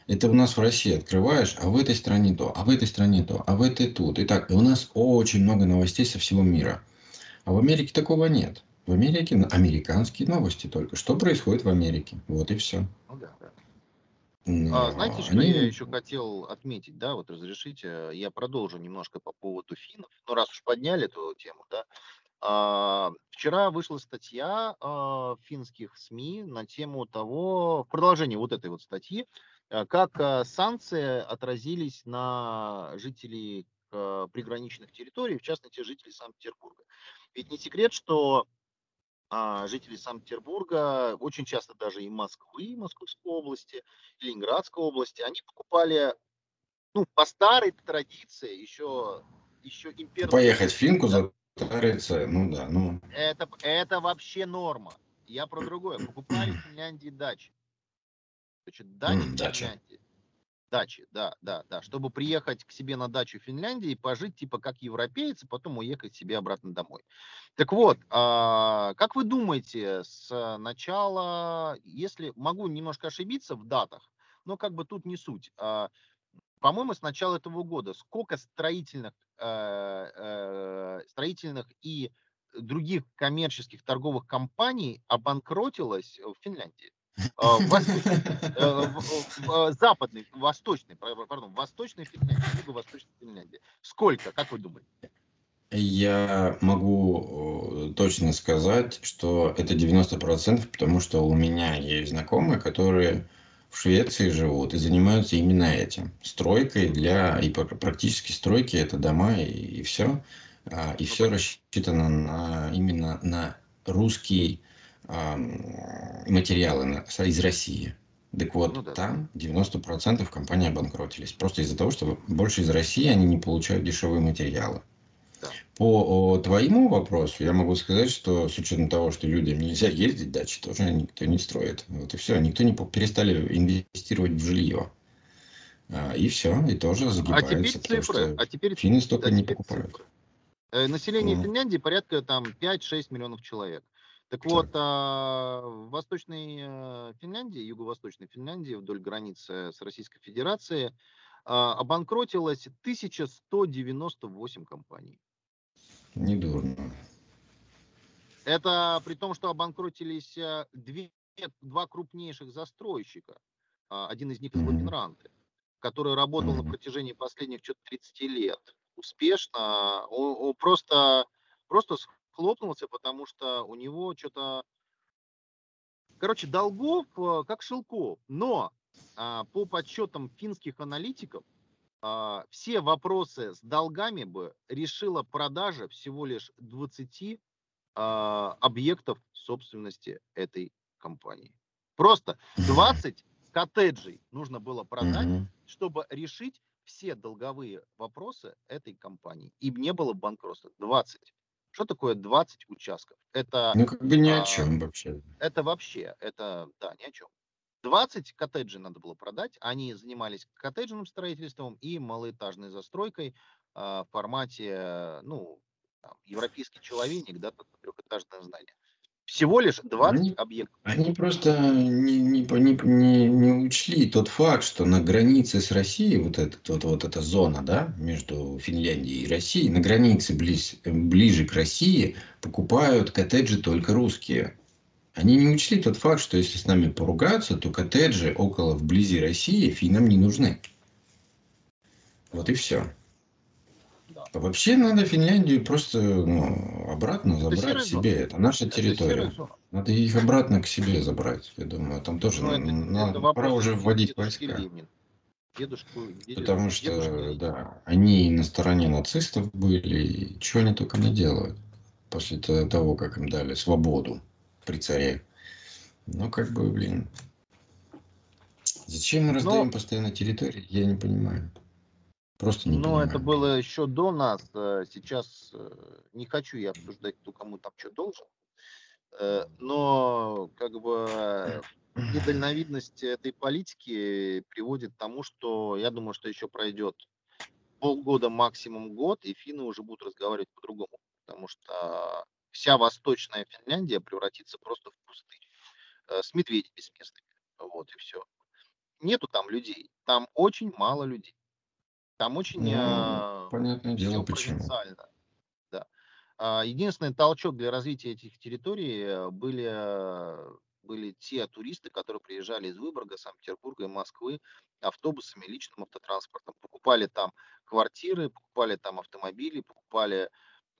Это у нас в России открываешь, а в этой стране то, а в этой стране то, а в этой тут. И так, и у нас очень много новостей со всего мира. А в Америке такого нет. В Америке американские новости только. Что происходит в Америке? Вот и все. Ну да, да. А, знаете, что они... я еще хотел отметить, да, вот разрешите, я продолжу немножко по поводу финнов. Ну, раз уж подняли эту тему, да. А, вчера вышла статья а, финских СМИ на тему того, в продолжении вот этой вот статьи, а, как а, санкции отразились на жителей а, приграничных территорий, в частности, жителей Санкт-Петербурга. Ведь не секрет, что а, жители Санкт-Петербурга, очень часто даже и Москвы, Московской области, Ленинградской области, они покупали, ну, по старой традиции, еще, еще имперские... Поехать в Финку затариться, ну да, ну... Это, это вообще норма. Я про другое. Покупали в Финляндии дачи. Значит, дачи М, в дачи. Финляндии. Дачи, да, да, да. Чтобы приехать к себе на дачу в Финляндии и пожить типа как европеец, и потом уехать себе обратно домой. Так вот, а, как вы думаете, с начала, если могу немножко ошибиться в датах, но как бы тут не суть. а, по-моему, с начала этого года сколько строительных, э, э, строительных и других коммерческих торговых компаний обанкротилось в Финляндии? А, э, в- в- в западной, восточной, пар- пардон, восточной Финляндии, юго-восточной Финляндии. Сколько, как вы думаете? Я могу э, точно сказать, что это 90%, потому что у меня есть знакомые, которые в Швеции живут и занимаются именно этим. Стройкой для... И пр- практически стройки это дома и, все. И Ну, все рассчитано на, именно на русские ам, материалы из России. Так вот, Ну да. там 90% компаний обанкротились. Просто из-за того, что больше из России они не получают дешевые материалы. Да. По о, твоему вопросу я могу сказать, что с учетом того, что людям нельзя ездить, дачи тоже никто не строит. Вот и все. Никто не перестали инвестировать в жилье. А, И все, и тоже А загибается. теперь потому цифры. А теперь, финны столько не теперь покупают. цифры. Э, Население Мгм. Финляндии порядка там 5-6 миллионов человек. Так вот, а, в Восточной э, Финляндии, Юго-Восточной Финляндии, вдоль границы с Российской Федерацией, а, обанкротилось 1198 компаний. Недурно. Это при том, что обанкротились э, две, два крупнейших застройщика. А, Один из них из Мгм. Лапинранты, который работал на протяжении последних что-то 30 лет. Успешно. Он, он просто, просто схлопнулся, потому что у него что-то... Короче, долгов э, как шелков. Но а, по подсчетам финских аналитиков, а, все вопросы с долгами бы решила продажа всего лишь 20 а, объектов собственности этой компании. Просто 20 коттеджей нужно было продать, угу. чтобы решить все долговые вопросы этой компании. И не было банкротства. 20. Что такое 20 участков? Это, ну, как бы ни о чем вообще. Это вообще, это, да, ни о чем. 20 коттеджей надо было продать. Они занимались коттеджным строительством и малоэтажной застройкой э, в формате, ну, там, европейский человек, да, трехэтажное здание. Всего лишь 20 они, объектов. Они просто не, не, не, не учли тот факт, что на границе с Россией, вот, этот, вот, вот эта зона да, между Финляндией и Россией, на границе близ, ближе к России покупают коттеджи только русские. Они не учли тот факт, что если с нами поругаться, то коттеджи около вблизи России финнам не нужны. Вот и все. А вообще надо Финляндию просто ну, обратно забрать себе. Зона. Это наша территория. Это надо их обратно к себе забрать. Я думаю, там тоже ну, это, на, это пора уже вводить войска. Дедушку, дедушку, Потому что, дедушку. да, они на стороне нацистов были, и что они только не делают после того, как им дали свободу при царе. Ну, как бы, блин. Зачем мы раздаем Но... постоянно территории, я не понимаю. Просто не Ну, понимаю. это было еще до нас. Э, сейчас э, не хочу я обсуждать, кто кому там что должен. Э, но, как бы, недальновидность этой политики приводит к тому, что я думаю, что еще пройдет полгода, максимум год, и финны уже будут разговаривать по-другому. Потому что вся восточная Финляндия превратится просто в пустыню с медведями с местными. Вот и все. Нету там людей. Там очень мало людей. Там очень ну, э, понятное дело, почему. Да. А, единственный толчок для развития этих территорий э, были, были те туристы, которые приезжали из Выборга, Санкт-Петербурга и Москвы автобусами, личным автотранспортом. Покупали там квартиры, покупали там автомобили, покупали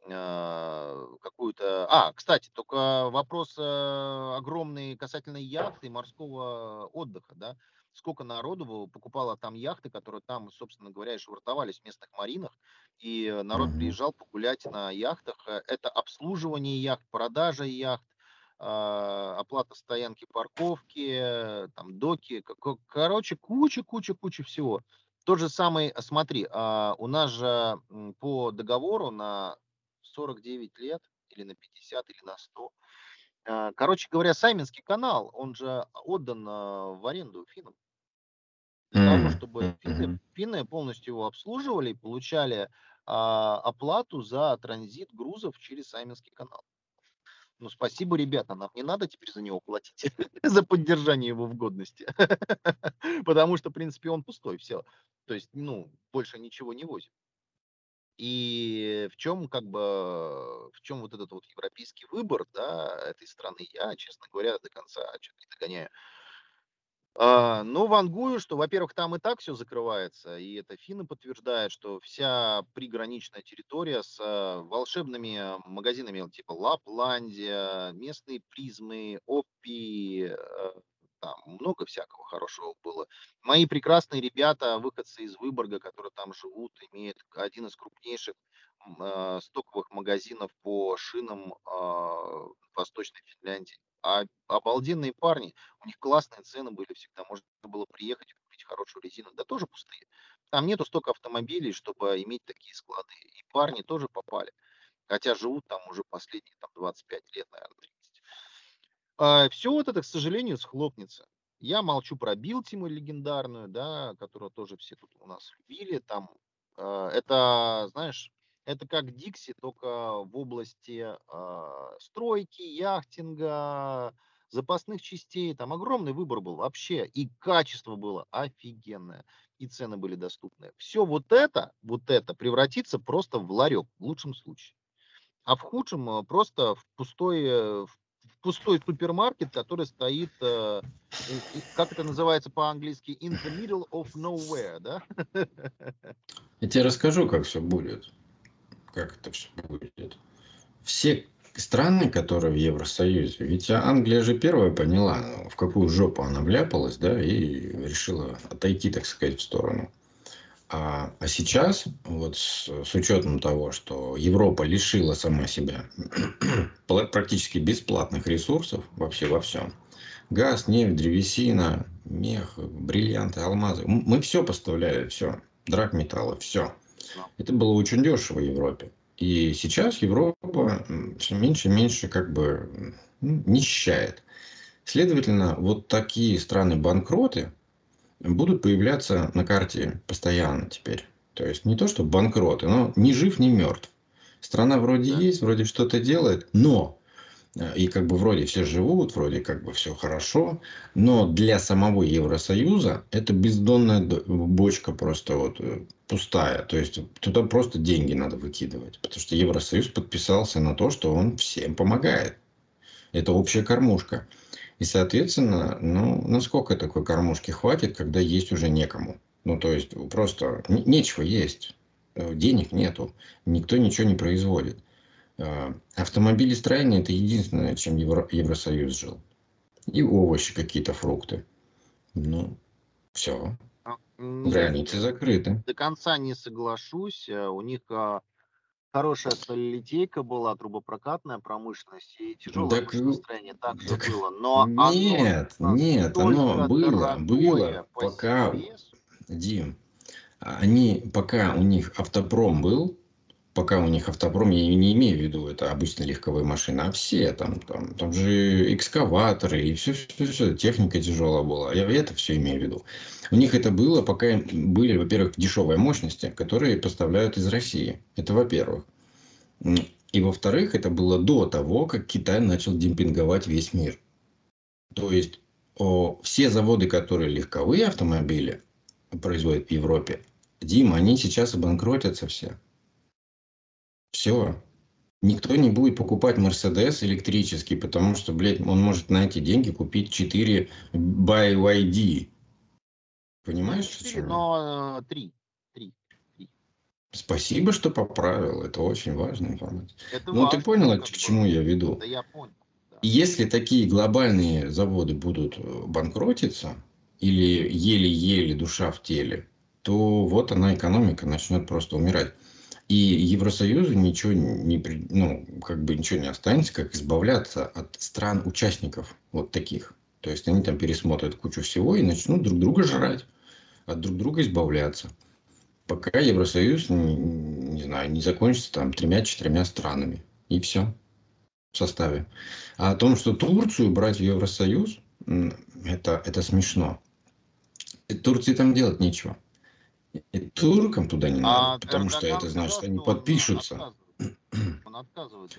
Э, какую-то... А, кстати, только вопрос э, огромный касательно яхты морского отдыха, да. Сколько народу покупало там яхты, которые там, собственно говоря, и швартовались в местных маринах, и народ приезжал погулять на яхтах. Э, это обслуживание яхт, продажа яхт, оплата стоянки, парковки, там доки, короче, куча, куча, куча всего. Тот же самый, смотри, а, у нас же по договору на 49 лет, или на 50, или на 100. А, короче говоря, Сайминский канал, он же отдан а, в аренду финнам. Того, чтобы финны, финны полностью его обслуживали и получали а, оплату за транзит грузов через Сайминский канал. Ну, спасибо, ребята, нам не надо теперь за него платить, за поддержание его в годности. Потому что, в принципе, он пустой, все. То есть, ну, больше ничего не возит. И в чем как бы, в чем вот этот вот европейский выбор, да, этой страны, я, честно говоря, до конца что-то не догоняю. А, но вангую, что, во-первых, там и так все закрывается, и это финны подтверждают, что вся приграничная территория с а, волшебными магазинами типа Лапландия, местные призмы, Оппи, э, там много всякого хорошего было. Мои прекрасные ребята, выходцы из Выборга, которые там живут, имеют один из крупнейших э, стоковых магазинов по шинам э, Восточной Финляндии. А, обалденные парни, у них классные цены были всегда, можно было приехать купить хорошую резину, да тоже пустые. Там нету столько автомобилей, чтобы иметь такие склады. И парни тоже попали, хотя живут там уже последние там, 25 лет, наверное, а, все вот это, к сожалению, схлопнется. Я молчу про Билтиму легендарную, да, которую тоже все тут у нас любили. Там, э, это, знаешь, это как Дикси, только в области э, стройки, яхтинга, запасных частей. Там огромный выбор был вообще. И качество было офигенное. И цены были доступны. Все вот это, вот это превратится просто в ларек, в лучшем случае. А в худшем э, просто в пустой, э, в пустой супермаркет, который стоит, э, как это называется по-английски, in the middle of nowhere, да? Я тебе расскажу, как все будет. Как это все будет. Все страны, которые в Евросоюзе, ведь Англия же первая поняла, в какую жопу она вляпалась, да, и решила отойти, так сказать, в сторону. А, а сейчас, вот с, с учетом того, что Европа лишила сама себя практически бесплатных ресурсов вообще во всем, газ, нефть, древесина, мех, бриллианты, алмазы, мы все поставляли, все, драгметаллы, все. Это было очень дешево в Европе. И сейчас Европа все меньше и меньше как бы нищает. Следовательно, вот такие страны-банкроты будут появляться на карте постоянно теперь. То есть не то, что банкроты, но ни жив, ни мертв. Страна вроде да. есть, вроде что-то делает, но и как бы вроде все живут, вроде как бы все хорошо, но для самого Евросоюза это бездонная бочка просто вот э, пустая. То есть туда просто деньги надо выкидывать, потому что Евросоюз подписался на то, что он всем помогает. Это общая кормушка. И, соответственно, ну, насколько такой кормушки хватит, когда есть уже некому? Ну, то есть, просто нечего есть. Э, денег нету. Никто ничего не производит. Э, автомобилестроение – это единственное, чем Евро, Евросоюз жил. И овощи какие-то, фрукты. Ну, все. А, Границы закрыты. До конца не соглашусь. Э, у них а, хорошая сталелитейка была, трубопрокатная промышленность и тяжелое так, настроение также так, было. Но нет, оно нет, оно было, было, пока, Дим, они, пока у них автопром был, пока у них автопром, я не имею в виду, это обычно легковые машины, а все там, там, там же экскаваторы и все, все, все, техника тяжелая была. Я это все имею в виду. У них это было, пока были, во-первых, дешевые мощности, которые поставляют из России. Это во-первых. И во-вторых, это было до того, как Китай начал демпинговать весь мир. То есть о, все заводы, которые легковые автомобили производят в Европе, Дима, они сейчас обанкротятся все. Все. Никто не будет покупать Мерседес электрический, потому что, блядь, он может на эти деньги купить 4 BYD. Понимаешь? 4, но 3. Э, 3. Спасибо, что поправил. Это очень важная информация. Это ну, важно, ты понял, к чему я веду? Да, я понял. Да. Если такие глобальные заводы будут э, банкротиться, или еле-еле душа в теле, то вот она, экономика, начнет просто умирать. И Евросоюзу ничего не, ну, как бы ничего не останется, как избавляться от стран-участников вот таких. То есть они там пересмотрят кучу всего и начнут друг друга жрать, от друг друга избавляться. Пока Евросоюз, не, не знаю, не закончится там тремя-четырьмя странами. И все в составе. А о том, что Турцию брать в Евросоюз, это, это смешно. Турции там делать нечего. И туркам туда не надо, а потому что это значит, что они подпишутся.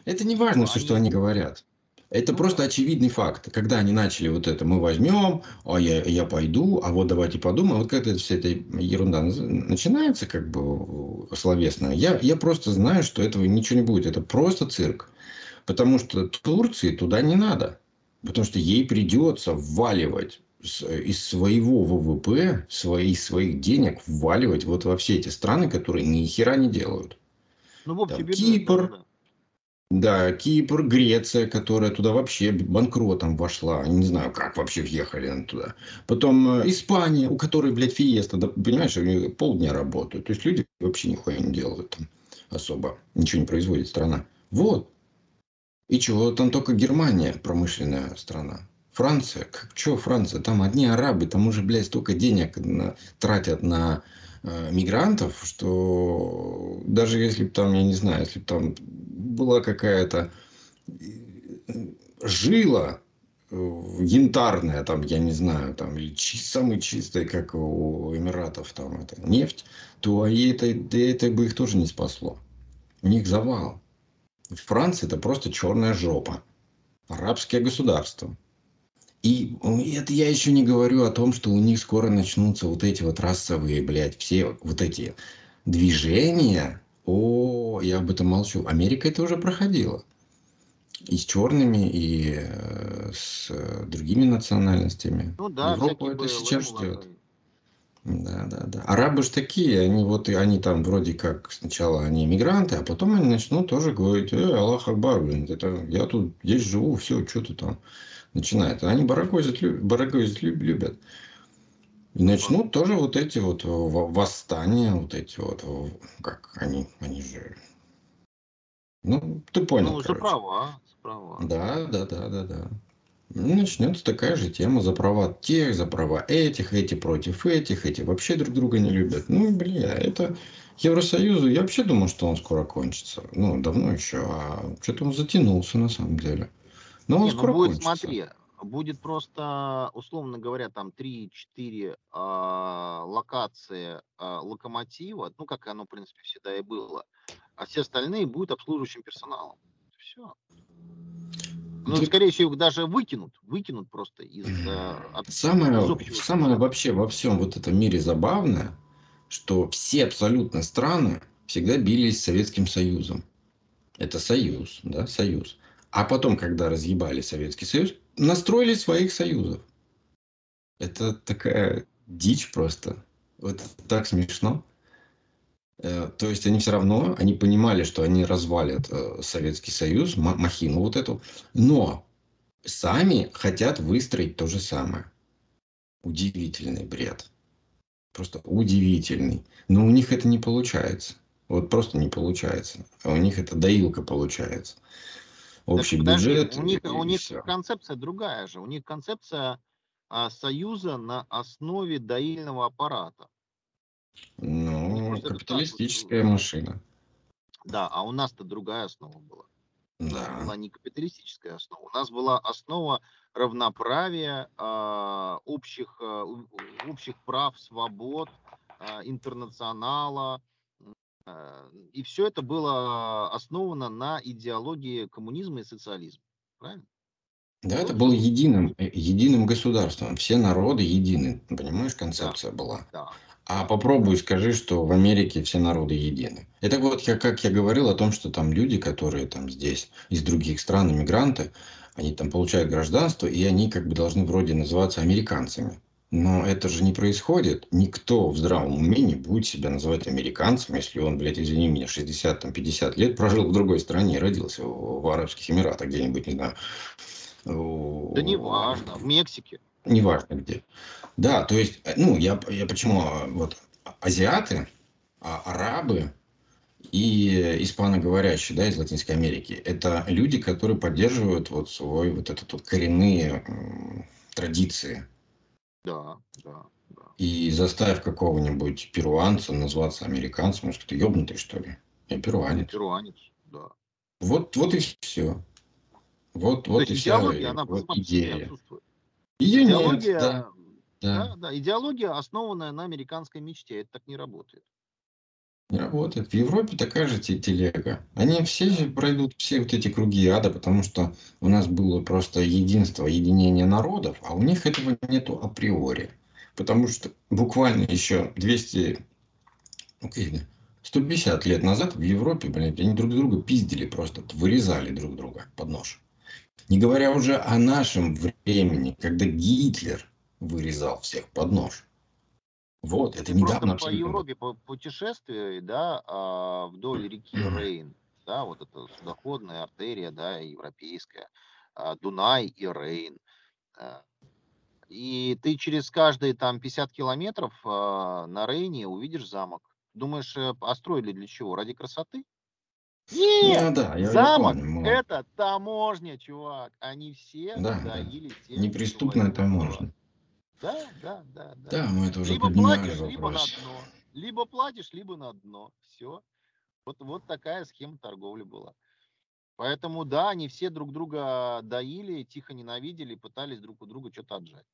Это не важно, все, что они говорят. Это ну, просто очевидный факт. Когда они начали вот это, мы возьмем, а я, я пойду, а вот давайте подумаем. Вот когда вся эта ерунда начинается, как бы словесно, я, я просто знаю, что этого ничего не будет. Это просто цирк. Потому что Турции туда не надо. Потому что ей придется вваливать из своего ВВП, свои, своих денег вваливать вот во все эти страны, которые ни хера не делают. Ну, в общем, Там, Кипр, да, да, Кипр, Греция, которая туда вообще банкротом вошла. Не знаю, как вообще въехали туда. Потом э, Испания, у которой, блядь, фиеста, да, понимаешь, они полдня работают. То есть люди вообще нихуя не делают там особо. Ничего не производит страна. Вот. И чего, там только Германия промышленная страна. Франция, как что Франция, там одни арабы, там уже, блядь, столько денег на, тратят на э, мигрантов, что даже если бы там, я не знаю, если бы там была какая-то э, жила э, янтарная, там, я не знаю, там, или чи, самый чистый, как у Эмиратов, там, это, нефть, то и это, это бы их тоже не спасло. У них завал. Франция это просто черная жопа. Арабское государство. И это я еще не говорю о том, что у них скоро начнутся вот эти вот расовые, блядь, все вот эти движения. О, я об этом молчу. Америка это уже проходила. И с черными, и э, с другими национальностями. Ну да, Европа это сейчас ждет. Да, да, да. Арабы же такие, они вот, и они там вроде как сначала они иммигранты, а потом они начнут тоже говорить, э, Аллах Акбар, блин, это, я тут здесь живу, все, что ты там начинает. Они барагозить, барагозить любят. И начнут тоже вот эти вот восстания, вот эти вот, как они, они же... Ну, ты понял, Ну, за права, за права. Да, да, да, да, да. Начнется такая же тема за права тех, за права этих, эти против этих, эти вообще друг друга не любят. Ну, бля, это Евросоюзу, я вообще думал, что он скоро кончится. Ну, давно еще, а что-то он затянулся на самом деле. Но он не, ну скоро ну будет, кончится. смотри, будет просто, условно говоря, там 3-4 а, локации а, локомотива, ну, как оно, в принципе, всегда и было, а все остальные будут обслуживающим персоналом. Все. Ну, Ты... скорее всего, их даже выкинут, выкинут просто из... От, самое, из самое вообще во всем вот этом мире забавное, что все абсолютно страны всегда бились с Советским Союзом. Это союз, да, союз. А потом, когда разъебали Советский Союз, настроили своих союзов. Это такая дичь просто. Вот так смешно. Э, то есть они все равно, они понимали, что они развалят э, Советский Союз, махину вот эту, но сами хотят выстроить то же самое. Удивительный бред. Просто удивительный. Но у них это не получается. Вот просто не получается. А у них это доилка получается. Общий так, бюджет. У них, у них концепция другая же. У них концепция а, союза на основе доильного аппарата. Ну, капиталистическая машина. Да, а у нас-то другая основа была. Да. Была не капиталистическая основа. У нас была основа равноправия, э, общих, э, общих прав, свобод, э, интернационала. Э, и все это было основано на идеологии коммунизма и социализма. Правильно? Да, это было единым, единым государством. Все народы едины. Понимаешь, концепция да, была. Да. А попробуй скажи, что в Америке все народы едины. Это вот я, как я говорил о том, что там люди, которые там здесь из других стран, иммигранты, они там получают гражданство, и они как бы должны вроде называться американцами. Но это же не происходит. Никто в здравом уме не будет себя называть американцем, если он, блядь, извини меня, 60, там, 50 лет прожил в другой стране, родился в, Арабских Эмиратах где-нибудь, не знаю. Да не важно, в Мексике. Неважно где. Да, то есть, э, ну, я, я почему, а, вот, азиаты, а, арабы и испаноговорящие, да, из Латинской Америки, это люди, которые поддерживают вот свой, вот этот вот коренные традиции. Да, да, да. И заставив какого-нибудь перуанца назваться американцем, он скажет, ты ебнутый, что ли? Я перуанец. Перуанец, да. Вот, вот и все. Вот, вот и вся она вот идея. Ее идеология, нет, да. Да. Да, да, идеология, основанная на американской мечте. Это так не работает. Работает. В Европе такая же телега. Они все пройдут все вот эти круги ада, потому что у нас было просто единство, единение народов, а у них этого нету априори. Потому что буквально еще 200, okay, 150 лет назад в Европе, блин, они друг друга пиздили просто, вырезали друг друга под нож. Не говоря уже о нашем времени, когда Гитлер вырезал всех под нож. Вот, это недавно Просто по Европе по путешествие, да, а, вдоль реки Рейн, да, вот это судоходная артерия, да, европейская, а, Дунай и Рейн. А. И ты через каждые там 50 километров на Рейне увидишь замок. Думаешь, построили э, для чего? Ради красоты? Нет, ну, да, я, замок помню, это таможня, чувак. Они все да, да. Неприступная таможня. Да, да, да, да. Да, мы это уже либо платишь, вопрос. либо на дно. Либо платишь, либо на дно. Все. Вот, вот такая схема торговли была. Поэтому, да, они все друг друга доили, тихо ненавидели, пытались друг у друга что-то отжать.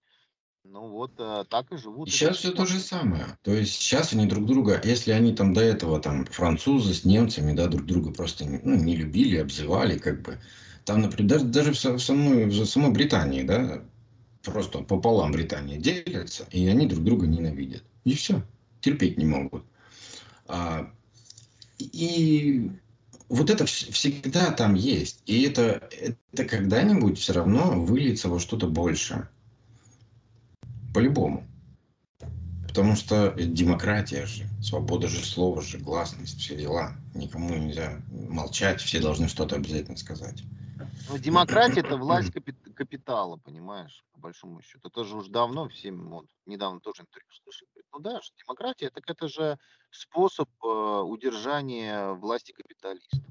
Ну вот э, так и живут. Сейчас все то же самое. То есть сейчас они друг друга, если они там до этого там французы с немцами, да, друг друга просто ну, не любили, обзывали, как бы. Там, например, даже, даже в, самой, в самой Британии, да, просто пополам Британия делится, и они друг друга ненавидят. И все. Терпеть не могут. А, и вот это всегда там есть. И это, это когда-нибудь все равно выльется во что-то большее. По-любому. Потому что демократия же, свобода же слова же, гласность, все дела. Никому нельзя молчать, все должны что-то обязательно сказать. Но демократия это власть капит капитала, понимаешь, по большому счету. Это же уж давно, всем, вот, недавно тоже интервью слышал. Ну да, что демократия, так это же способ э, удержания власти капиталистов.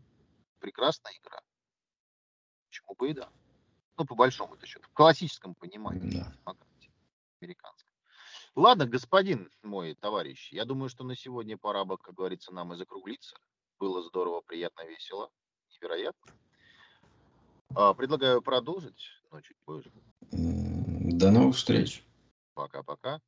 Прекрасная игра. Почему бы и да. Ну, по большому счету. В классическом понимании Да. демократии американской. Ладно, господин мой товарищ, я думаю, что на сегодня пора бы, как говорится, нам и закруглиться. Было здорово, приятно, весело, невероятно. А, Предлагаю продолжить, но чуть позже. М, До новых встреч. Пока-пока.